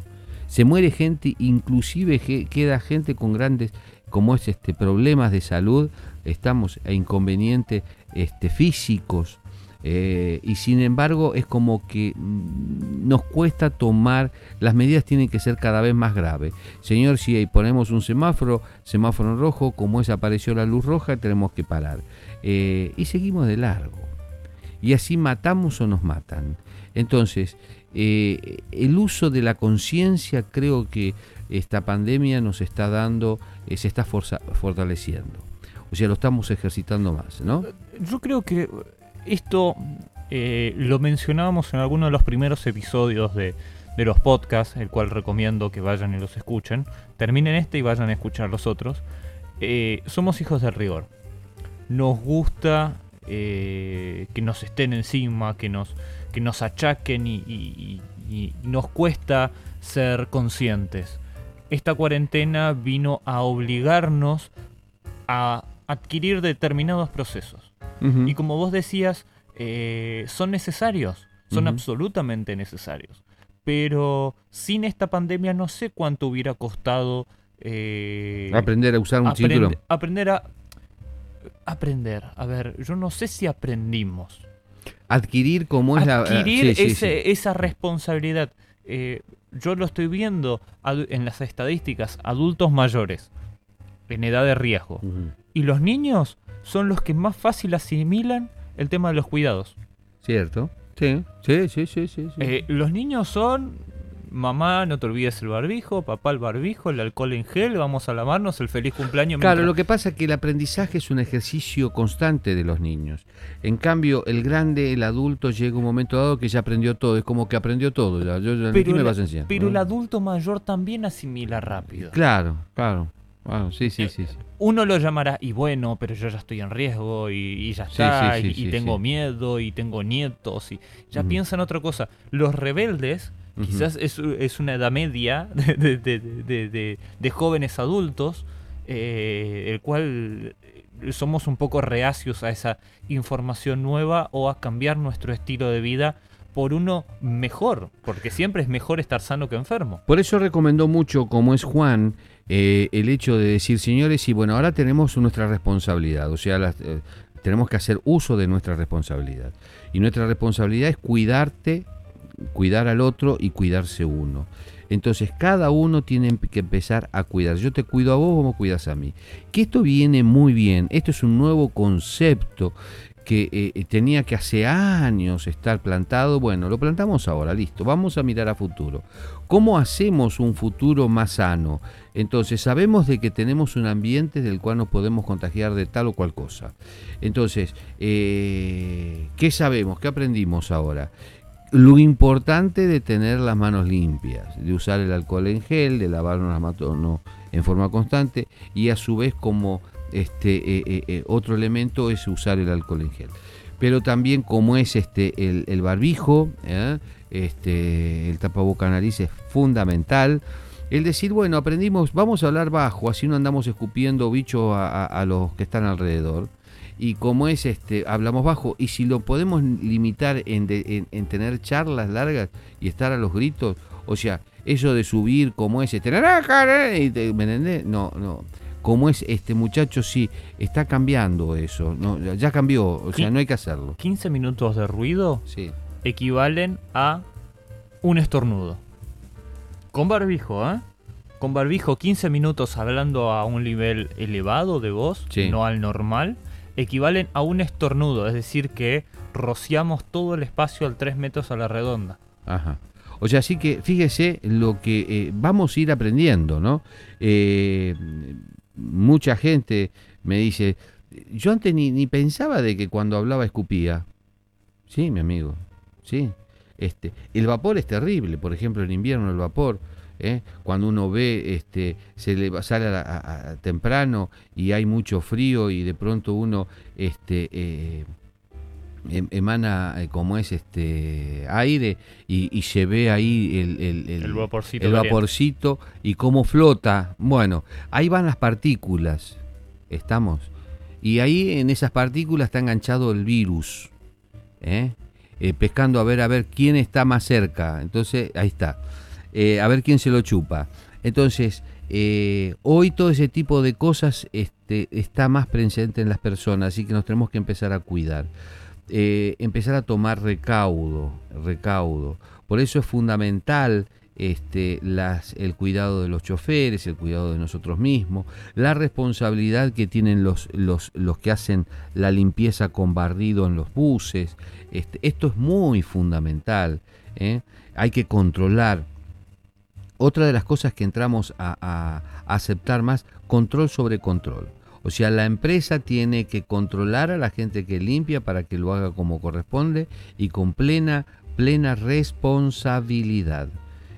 Se muere gente, inclusive queda gente con grandes, como es este, problemas de salud, estamos a inconvenientes este, físicos, eh, y sin embargo es como que mm, nos cuesta tomar, las medidas tienen que ser cada vez más graves. Señor, si ahí ponemos un semáforo, semáforo en rojo, como es apareció la luz roja, tenemos que parar. Eh, y seguimos de largo. Y así matamos o nos matan. Entonces, eh, el uso de la conciencia creo que esta pandemia nos está dando, se está fortaleciendo. O sea, lo estamos ejercitando más, ¿no? Yo creo que esto eh, lo mencionábamos en alguno de los primeros episodios de, los podcasts, el cual recomiendo que vayan y los escuchen. Terminen este y vayan a escuchar los otros. Eh, somos hijos del rigor. Nos gusta eh, que nos estén encima, que nos, que nos achaquen y nos cuesta ser conscientes. Esta cuarentena vino a obligarnos a adquirir determinados procesos. Y como vos decías, eh, son necesarios, son absolutamente necesarios. Pero sin esta pandemia no sé cuánto hubiera costado... Eh, aprender a usar un Aprender a... Aprender. A ver, yo no sé si aprendimos. Adquirir como es la... Adquirir esa responsabilidad. Eh, yo lo estoy viendo en las estadísticas, adultos mayores, en edad de riesgo. Y los niños son los que más fácil asimilan el tema de los cuidados. Cierto. Sí, sí, sí, sí. sí, eh, los niños son, mamá, no te olvides el barbijo, papá el barbijo, el alcohol en gel, vamos a lavarnos, el feliz cumpleaños. Claro, lo que pasa es que el aprendizaje es un ejercicio constante de los niños. En cambio, el grande, el adulto, llega un momento dado que ya aprendió todo, es como que aprendió todo. Ya, yo, pero me vas a pero el adulto mayor también asimila rápido. Claro, claro. Sí, sí, sí, sí uno lo llamará, y bueno, pero yo ya estoy en riesgo y, ya está, y, tengo miedo y tengo nietos, y ya piensa en otra cosa. Los rebeldes, quizás es, una edad media de, jóvenes adultos, eh, el cual somos un poco reacios a esa información nueva o a cambiar nuestro estilo de vida por uno mejor, porque siempre es mejor estar sano que enfermo. Por eso recomendó mucho, como es Juan, eh, el hecho de decir, señores, y bueno, ahora tenemos nuestra responsabilidad, o sea, eh, tenemos que hacer uso de nuestra responsabilidad. Y nuestra responsabilidad es cuidarte, cuidar al otro y cuidarse uno. Entonces cada uno tiene que empezar a cuidar. Yo te cuido a vos, vos me cuidas a mí. Que esto viene muy bien. Esto es un nuevo concepto que eh, tenía que hace años estar plantado, bueno, lo plantamos ahora, listo, vamos a mirar a futuro. ¿Cómo hacemos un futuro más sano? Entonces, sabemos de que tenemos un ambiente del cual nos podemos contagiar de tal o cual cosa. Entonces, eh, ¿qué sabemos? ¿Qué aprendimos ahora? Lo importante de tener las manos limpias, de usar el alcohol en gel, de lavarnos las manos en forma constante y a su vez como este, eh, eh, eh, otro elemento es usar el alcohol en gel. Pero también como es este, el, barbijo, este, el tapaboca nariz es fundamental. El decir, bueno, aprendimos, vamos a hablar bajo, así no andamos escupiendo bichos a, los que están alrededor. Y como es, este, hablamos bajo. Y si lo podemos limitar en, en, tener charlas largas y estar a los gritos, o sea, eso de subir como ese, ¿me No, no como es este muchacho, sí, está cambiando eso, no, ya cambió, o sea, no hay que hacerlo. 15 minutos de ruido sí. equivalen a un estornudo. Con barbijo, ¿eh? Con barbijo, 15 minutos hablando a un nivel elevado de voz, no al normal, equivalen a un estornudo, es decir, que rociamos todo el espacio al 3 metros a la redonda. Ajá. O sea, así que fíjese lo que eh, vamos a ir aprendiendo, ¿no? Eh, mucha gente me dice, yo antes ni, ni pensaba de que cuando hablaba escupía. Sí, mi amigo, sí. Este, el vapor es terrible, por ejemplo, en invierno el vapor, ¿eh? cuando uno ve, este, se le sale a, temprano y hay mucho frío y de pronto uno este, eh, emana eh, como es este aire y, se ve ahí el, el, vaporcito, el vaporcito y cómo flota. Bueno, ahí van las partículas, estamos. Y ahí en esas partículas está enganchado el virus. ¿eh? Eh, pescando a ver a ver quién está más cerca. Entonces, ahí está. Eh, a ver quién se lo chupa. Entonces, hoy todo ese tipo de cosas este, está más presente en las personas, así que nos tenemos que empezar a cuidar. Empezar a tomar recaudo, recaudo. Por eso es fundamental este, las, el cuidado de los choferes, el cuidado de nosotros mismos, la responsabilidad que tienen los, los, los que hacen la limpieza con barrido en los buses. Este, esto es muy fundamental. ¿eh? Hay que controlar. Otra de las cosas que entramos a, a aceptar más, control sobre control. O sea, la empresa tiene que controlar a la gente que limpia para que lo haga como corresponde y con plena, plena responsabilidad.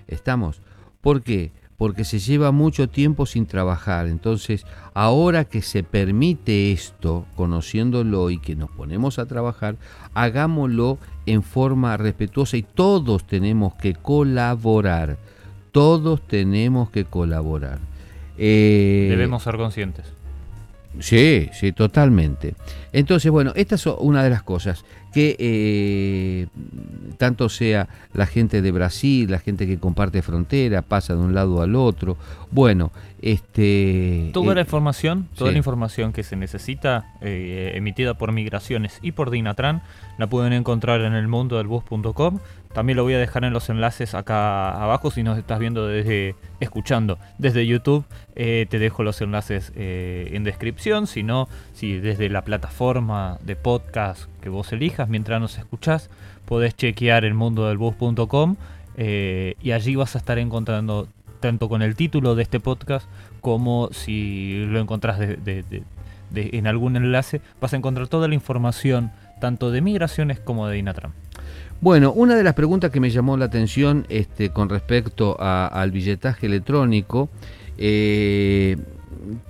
¿Estamos? ¿Por qué? Porque se lleva mucho tiempo sin trabajar. Entonces, ahora que se permite esto, conociéndolo y que nos ponemos a trabajar, hagámoslo en forma respetuosa y todos tenemos que colaborar. Todos tenemos que colaborar. Eh, Debemos ser conscientes. Sí, sí, totalmente. Entonces, bueno, esta es una de las cosas que eh, tanto sea la gente de Brasil, la gente que comparte frontera, pasa de un lado al otro. Bueno, este... Toda la eh, información, toda la información que se necesita, eh, emitida por Migraciones y por Dinatran, la pueden encontrar en el mundo del bus.com. También lo voy a dejar en los enlaces acá abajo si nos estás viendo desde, escuchando desde YouTube. te dejo los enlaces en descripción, si no, si desde la plataforma de podcast que vos elijas mientras nos escuchás, podés chequear el mundo del bus.com eh, y allí vas a estar encontrando tanto con el título de este podcast como si lo encontrás en algún enlace, vas a encontrar toda la información tanto de migraciones como de Inatram. Bueno, una de las preguntas que me llamó la atención este, con respecto al billetaje electrónico, eh,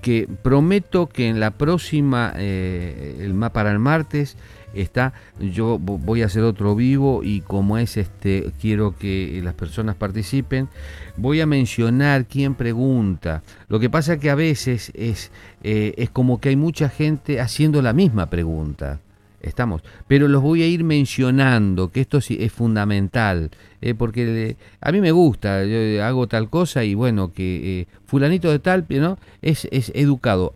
que prometo que en la próxima, eh, el, para el martes, está yo voy a hacer otro vivo y como es este quiero que las personas participen voy a mencionar quién pregunta. Lo que pasa que a veces es eh, es como que hay mucha gente haciendo la misma pregunta estamos. Pero los voy a ir mencionando que esto es fundamental eh, porque a mí me gusta yo hago tal cosa y bueno que eh, fulanito de tal no es, es educado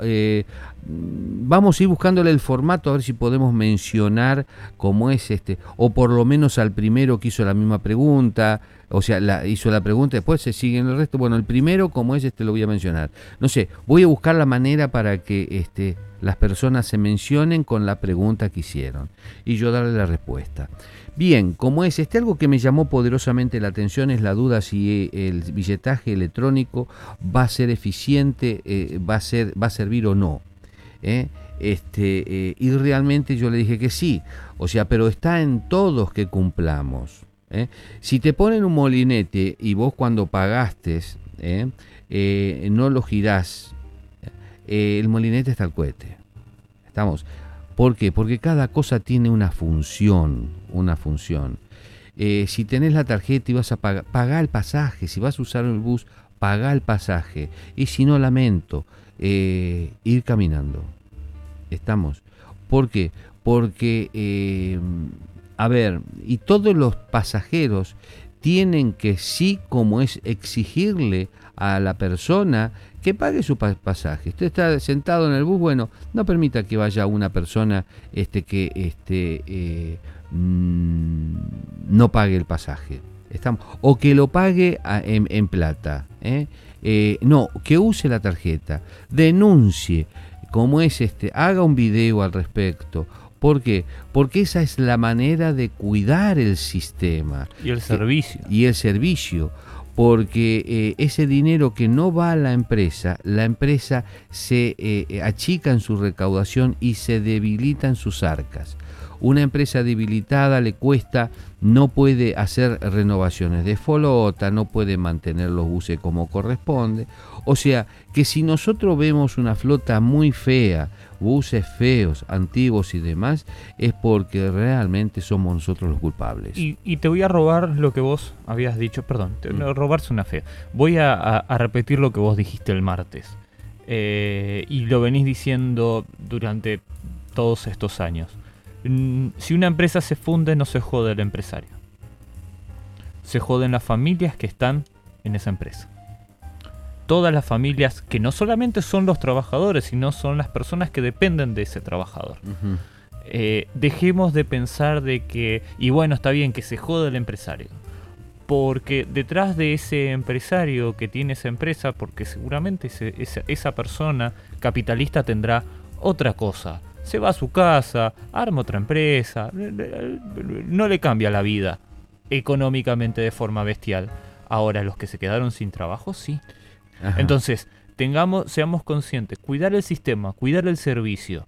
vamos a ir buscándole el formato a ver si podemos mencionar cómo es este, o por lo menos al primero que hizo la misma pregunta, o sea, la, hizo la pregunta, después se sigue en el resto. Bueno, el primero, como es, este lo voy a mencionar. No sé, voy a buscar la manera para que este, las personas se mencionen con la pregunta que hicieron y yo darle la respuesta. Bien, como es, este algo que me llamó poderosamente la atención es la duda si el billetaje electrónico va a ser eficiente, eh, va, a ser, va a servir o no. ¿eh? Este, eh, y realmente yo le dije que sí, o sea, pero está en todos que cumplamos. ¿eh? Si te ponen un molinete y vos cuando pagaste no lo girás, el molinete está al cohete. ¿Estamos? ¿Por qué? Porque cada cosa tiene una función, una función. si tenés la tarjeta y vas a pagar, paga el pasaje. Si vas a usar el bus, paga el pasaje. Y si no, lamento, eh, ir caminando. Estamos. ¿Por qué? Porque, eh, a ver, y todos los pasajeros tienen que sí, como es exigirle a la persona que pague su pasaje. Usted está sentado en el bus, bueno, no permita que vaya una persona este, que este, eh, mm, no pague el pasaje. Estamos, o que lo pague en, en plata. ¿eh? Eh, no, que use la tarjeta, denuncie, como es este, haga un video al respecto. ¿Por qué? Porque esa es la manera de cuidar el sistema. Y el servicio. Y el servicio. porque eh, ese dinero que no va a la empresa, la empresa se eh, achica en su recaudación y se debilita en sus arcas. Una empresa debilitada le cuesta, no puede hacer renovaciones de flota, no puede mantener los buses como corresponde. O sea que si nosotros vemos una flota muy fea, buses feos, antiguos y demás, es porque realmente somos nosotros los culpables. Y, te voy a robar lo que vos habías dicho, perdón, te, mm. robarse una fe. Voy a, repetir lo que vos dijiste el martes. Eh, y lo venís diciendo durante todos estos años. Mm, si una empresa se funde, no se jode el empresario. Se joden las familias que están en esa empresa todas las familias que no solamente son los trabajadores, sino son las personas que dependen de ese trabajador. Eh, dejemos de pensar de que, y bueno, está bien que se jode el empresario. Porque detrás de ese empresario que tiene esa empresa, porque seguramente esa, persona capitalista tendrá otra cosa. Se va a su casa, arma otra empresa, no le cambia la vida económicamente de forma bestial. Ahora, los que se quedaron sin trabajo, sí. Entonces, tengamos, seamos conscientes, cuidar el sistema, cuidar el servicio,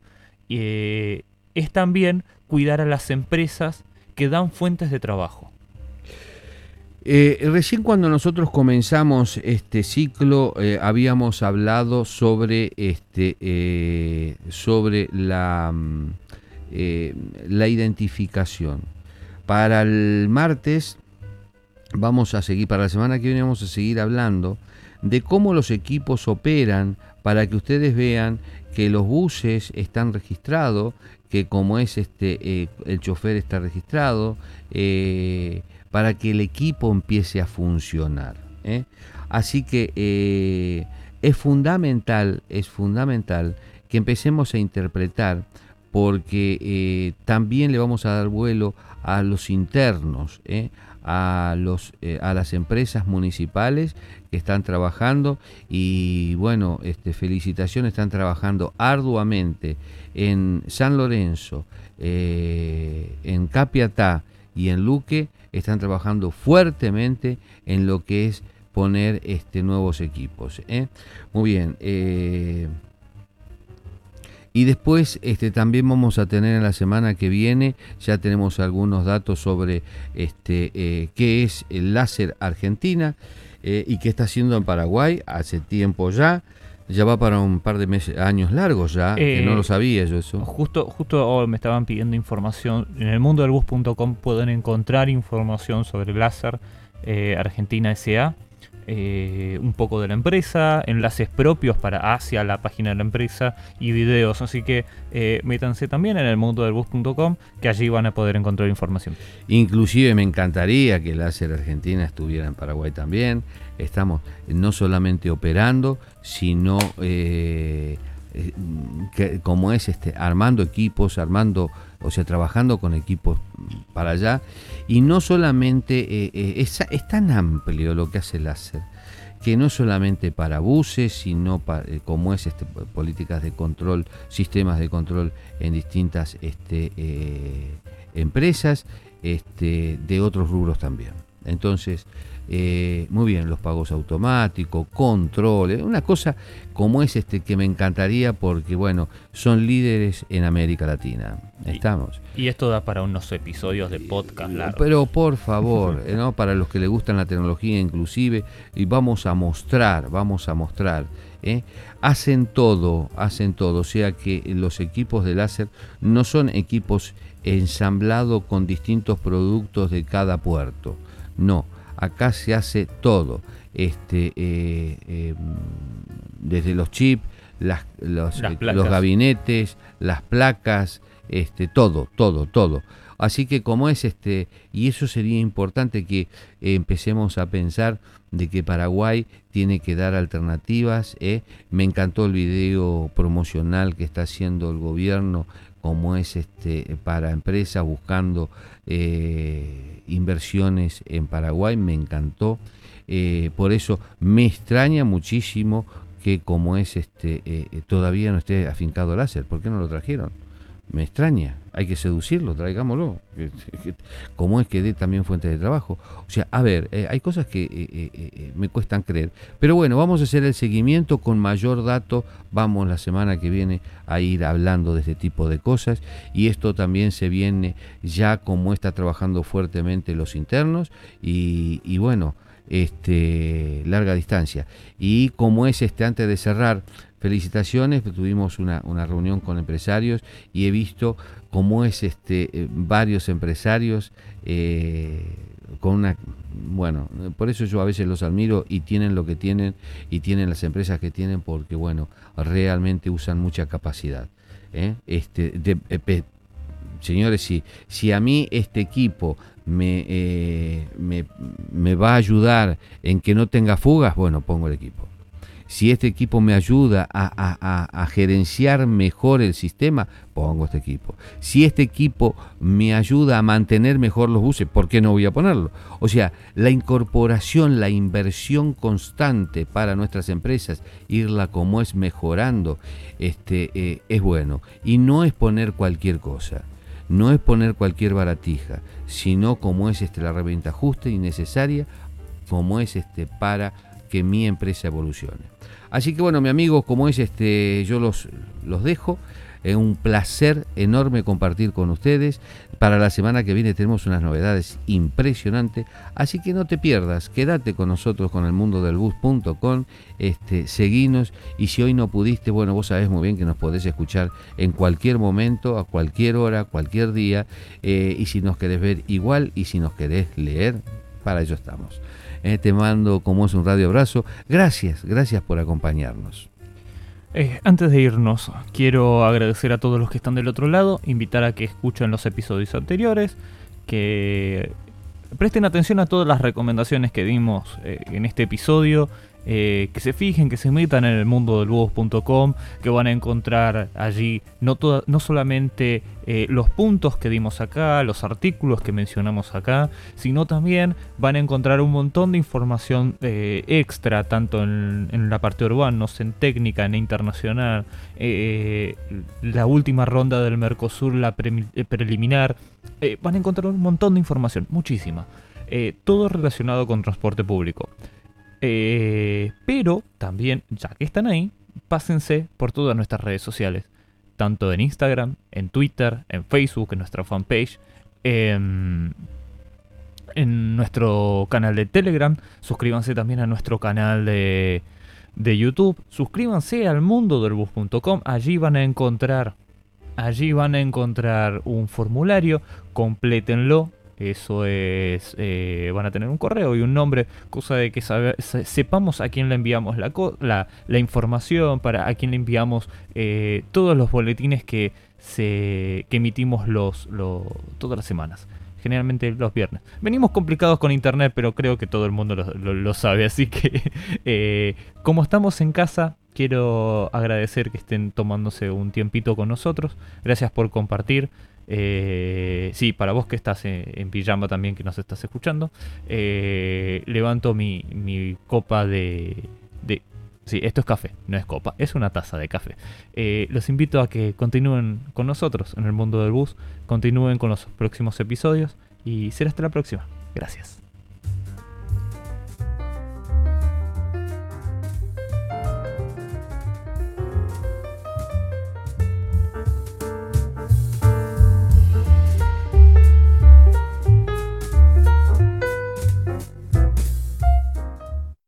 eh, es también cuidar a las empresas que dan fuentes de trabajo. Eh, recién cuando nosotros comenzamos este ciclo eh, habíamos hablado sobre este sobre la, mm, la identificación. Para el martes vamos a seguir, para la semana que viene vamos a seguir hablando de cómo los equipos operan para que ustedes vean que los buses están registrados, que como es este eh, el chofer está registrado, eh, para que el equipo empiece a funcionar. ¿eh? Así que es fundamental, es fundamental que empecemos a interpretar porque también le vamos a dar vuelo a los internos, a, los, eh, a las empresas municipales que están trabajando y bueno, este, felicitaciones, están trabajando arduamente en San Lorenzo, eh, en Capiatá y en Luque, están trabajando fuertemente en lo que es poner este, nuevos equipos. ¿eh? Muy bien. Y después este, también vamos a tener en la semana que viene, ya tenemos algunos datos sobre este, eh, qué es el láser Argentina eh, y qué está haciendo en Paraguay hace tiempo ya. Ya va para un par de meses, años largos ya, que no lo eh, sabía yo eso. Justo, justo me estaban pidiendo información. En el mundo del bus.com pueden encontrar información sobre el láser Argentina SA eh, un poco de la empresa, enlaces propios para hacia la página de la empresa y videos. Así que eh, métanse también en el mundo del bus.com que allí van a poder encontrar información. Inclusive me encantaría que Láser Argentina estuviera en Paraguay también. Estamos no solamente operando, sino eh, como es este, armando equipos, armando, o sea, trabajando con equipos para allá. Y no solamente, eh, eh, es, tan amplio lo que hace el láser, que no solamente para buses, sino eh, como es este, políticas de control, sistemas de control en distintas este, empresas, este, de otros rubros también. Entonces, eh, muy bien, los pagos automáticos, controles, una cosa como es este que me encantaría porque, bueno, son líderes en América Latina. Estamos. Y, esto da para unos episodios de podcast largos. Pero por favor, ¿no? para los que les gustan la tecnología inclusive, y vamos a mostrar, vamos a mostrar. ¿eh? Hacen todo, hacen todo, o sea que los equipos de láser no son equipos ensamblados con distintos productos de cada puerto, no, acá se hace todo, este, eh, eh, desde los chips, las, los, eh, los, gabinetes, las placas, este, todo, todo, todo. Así que como es este, y eso sería importante que empecemos a pensar de que Paraguay tiene que dar alternativas. Me encantó el video promocional que está haciendo el gobierno como es este para empresas buscando eh, inversiones en Paraguay, me encantó. Eh, por eso me extraña muchísimo que como es este eh, todavía no esté afincado láser. ¿Por qué no lo trajeron? Me extraña, hay que seducirlo, traigámoslo. ¿Cómo es que dé también fuente de trabajo? O sea, a ver, eh, hay cosas que eh, eh, me cuestan creer. Pero bueno, vamos a hacer el seguimiento con mayor dato. Vamos la semana que viene a ir hablando de este tipo de cosas. Y esto también se viene ya como está trabajando fuertemente los internos. Y, y bueno, este, larga distancia. Y como es este, antes de cerrar, felicitaciones, tuvimos una, reunión con empresarios y he visto cómo es este, eh, varios empresarios eh, con una, bueno, por eso yo a veces los admiro y tienen lo que tienen y tienen las empresas que tienen porque, bueno, realmente usan mucha capacidad. ¿eh? Este, señores, si, si a mí este equipo me, me, me va a ayudar en que no tenga fugas, bueno, pongo el equipo si este equipo me ayuda a, gerenciar mejor el sistema, pongo este equipo. Si este equipo me ayuda a mantener mejor los buses, ¿por qué no voy a ponerlo? O sea, la incorporación, la inversión constante para nuestras empresas, irla como es mejorando, este, eh, es bueno. Y no es poner cualquier cosa no es poner cualquier baratija, sino como es este, la herramienta justa y necesaria, como es este, para que mi empresa evolucione. Así que bueno, mi amigo, como es este, yo los, los dejo. Es un placer enorme compartir con ustedes. Para la semana que viene tenemos unas novedades impresionantes. Así que no te pierdas, quédate con nosotros con el mundo del bus.com. Este, seguinos y si hoy no pudiste, bueno, vos sabés muy bien que nos podés escuchar en cualquier momento, a cualquier hora, cualquier día. Eh, y si nos querés ver igual y si nos querés leer, para ello estamos. Eh, te mando como es un radio abrazo. Gracias, gracias por acompañarnos. Eh, antes de irnos, quiero agradecer a todos los que están del otro lado, invitar a que escuchen los episodios anteriores, que presten atención a todas las recomendaciones que dimos eh, en este episodio, eh, que se fijen, que se metan en el mundo del búhos.com, que van a encontrar allí no, no solamente eh, los puntos que dimos acá, los artículos que mencionamos acá, sino también van a encontrar un montón de información eh, extra, tanto en, la parte urbana, en técnica, en internacional, la última ronda del Mercosur, la preliminar, van a encontrar un montón de información, muchísima. todo relacionado con transporte público. Eh, pero también, ya que están ahí, pásense por todas nuestras redes sociales. Tanto en Instagram, en Twitter, en Facebook, en nuestra fanpage, en, en nuestro canal de Telegram. Suscríbanse también a nuestro canal de, de YouTube. Suscríbanse al mundo del bus.com. Allí van a encontrar. Allí van a encontrar un formulario. Complétenlo eso es, eh, van a tener un correo y un nombre, cosa de que sepamos a quién le enviamos la, la, información, para a quién le enviamos eh, todos los boletines que, se, que emitimos los, todas las semanas. Generalmente los viernes. Venimos complicados con internet, pero creo que todo el mundo lo, sabe. Así que, eh, como estamos en casa, quiero agradecer que estén tomándose un tiempito con nosotros. Gracias por compartir. Eh, sí, para vos que estás en, pijama también, que nos estás escuchando, eh, levanto mi, copa de, de... Sí, esto es café, no es copa, es una taza de café. Eh, los invito a que continúen con nosotros en el mundo del bus, continúen con los próximos episodios y será hasta la próxima. Gracias.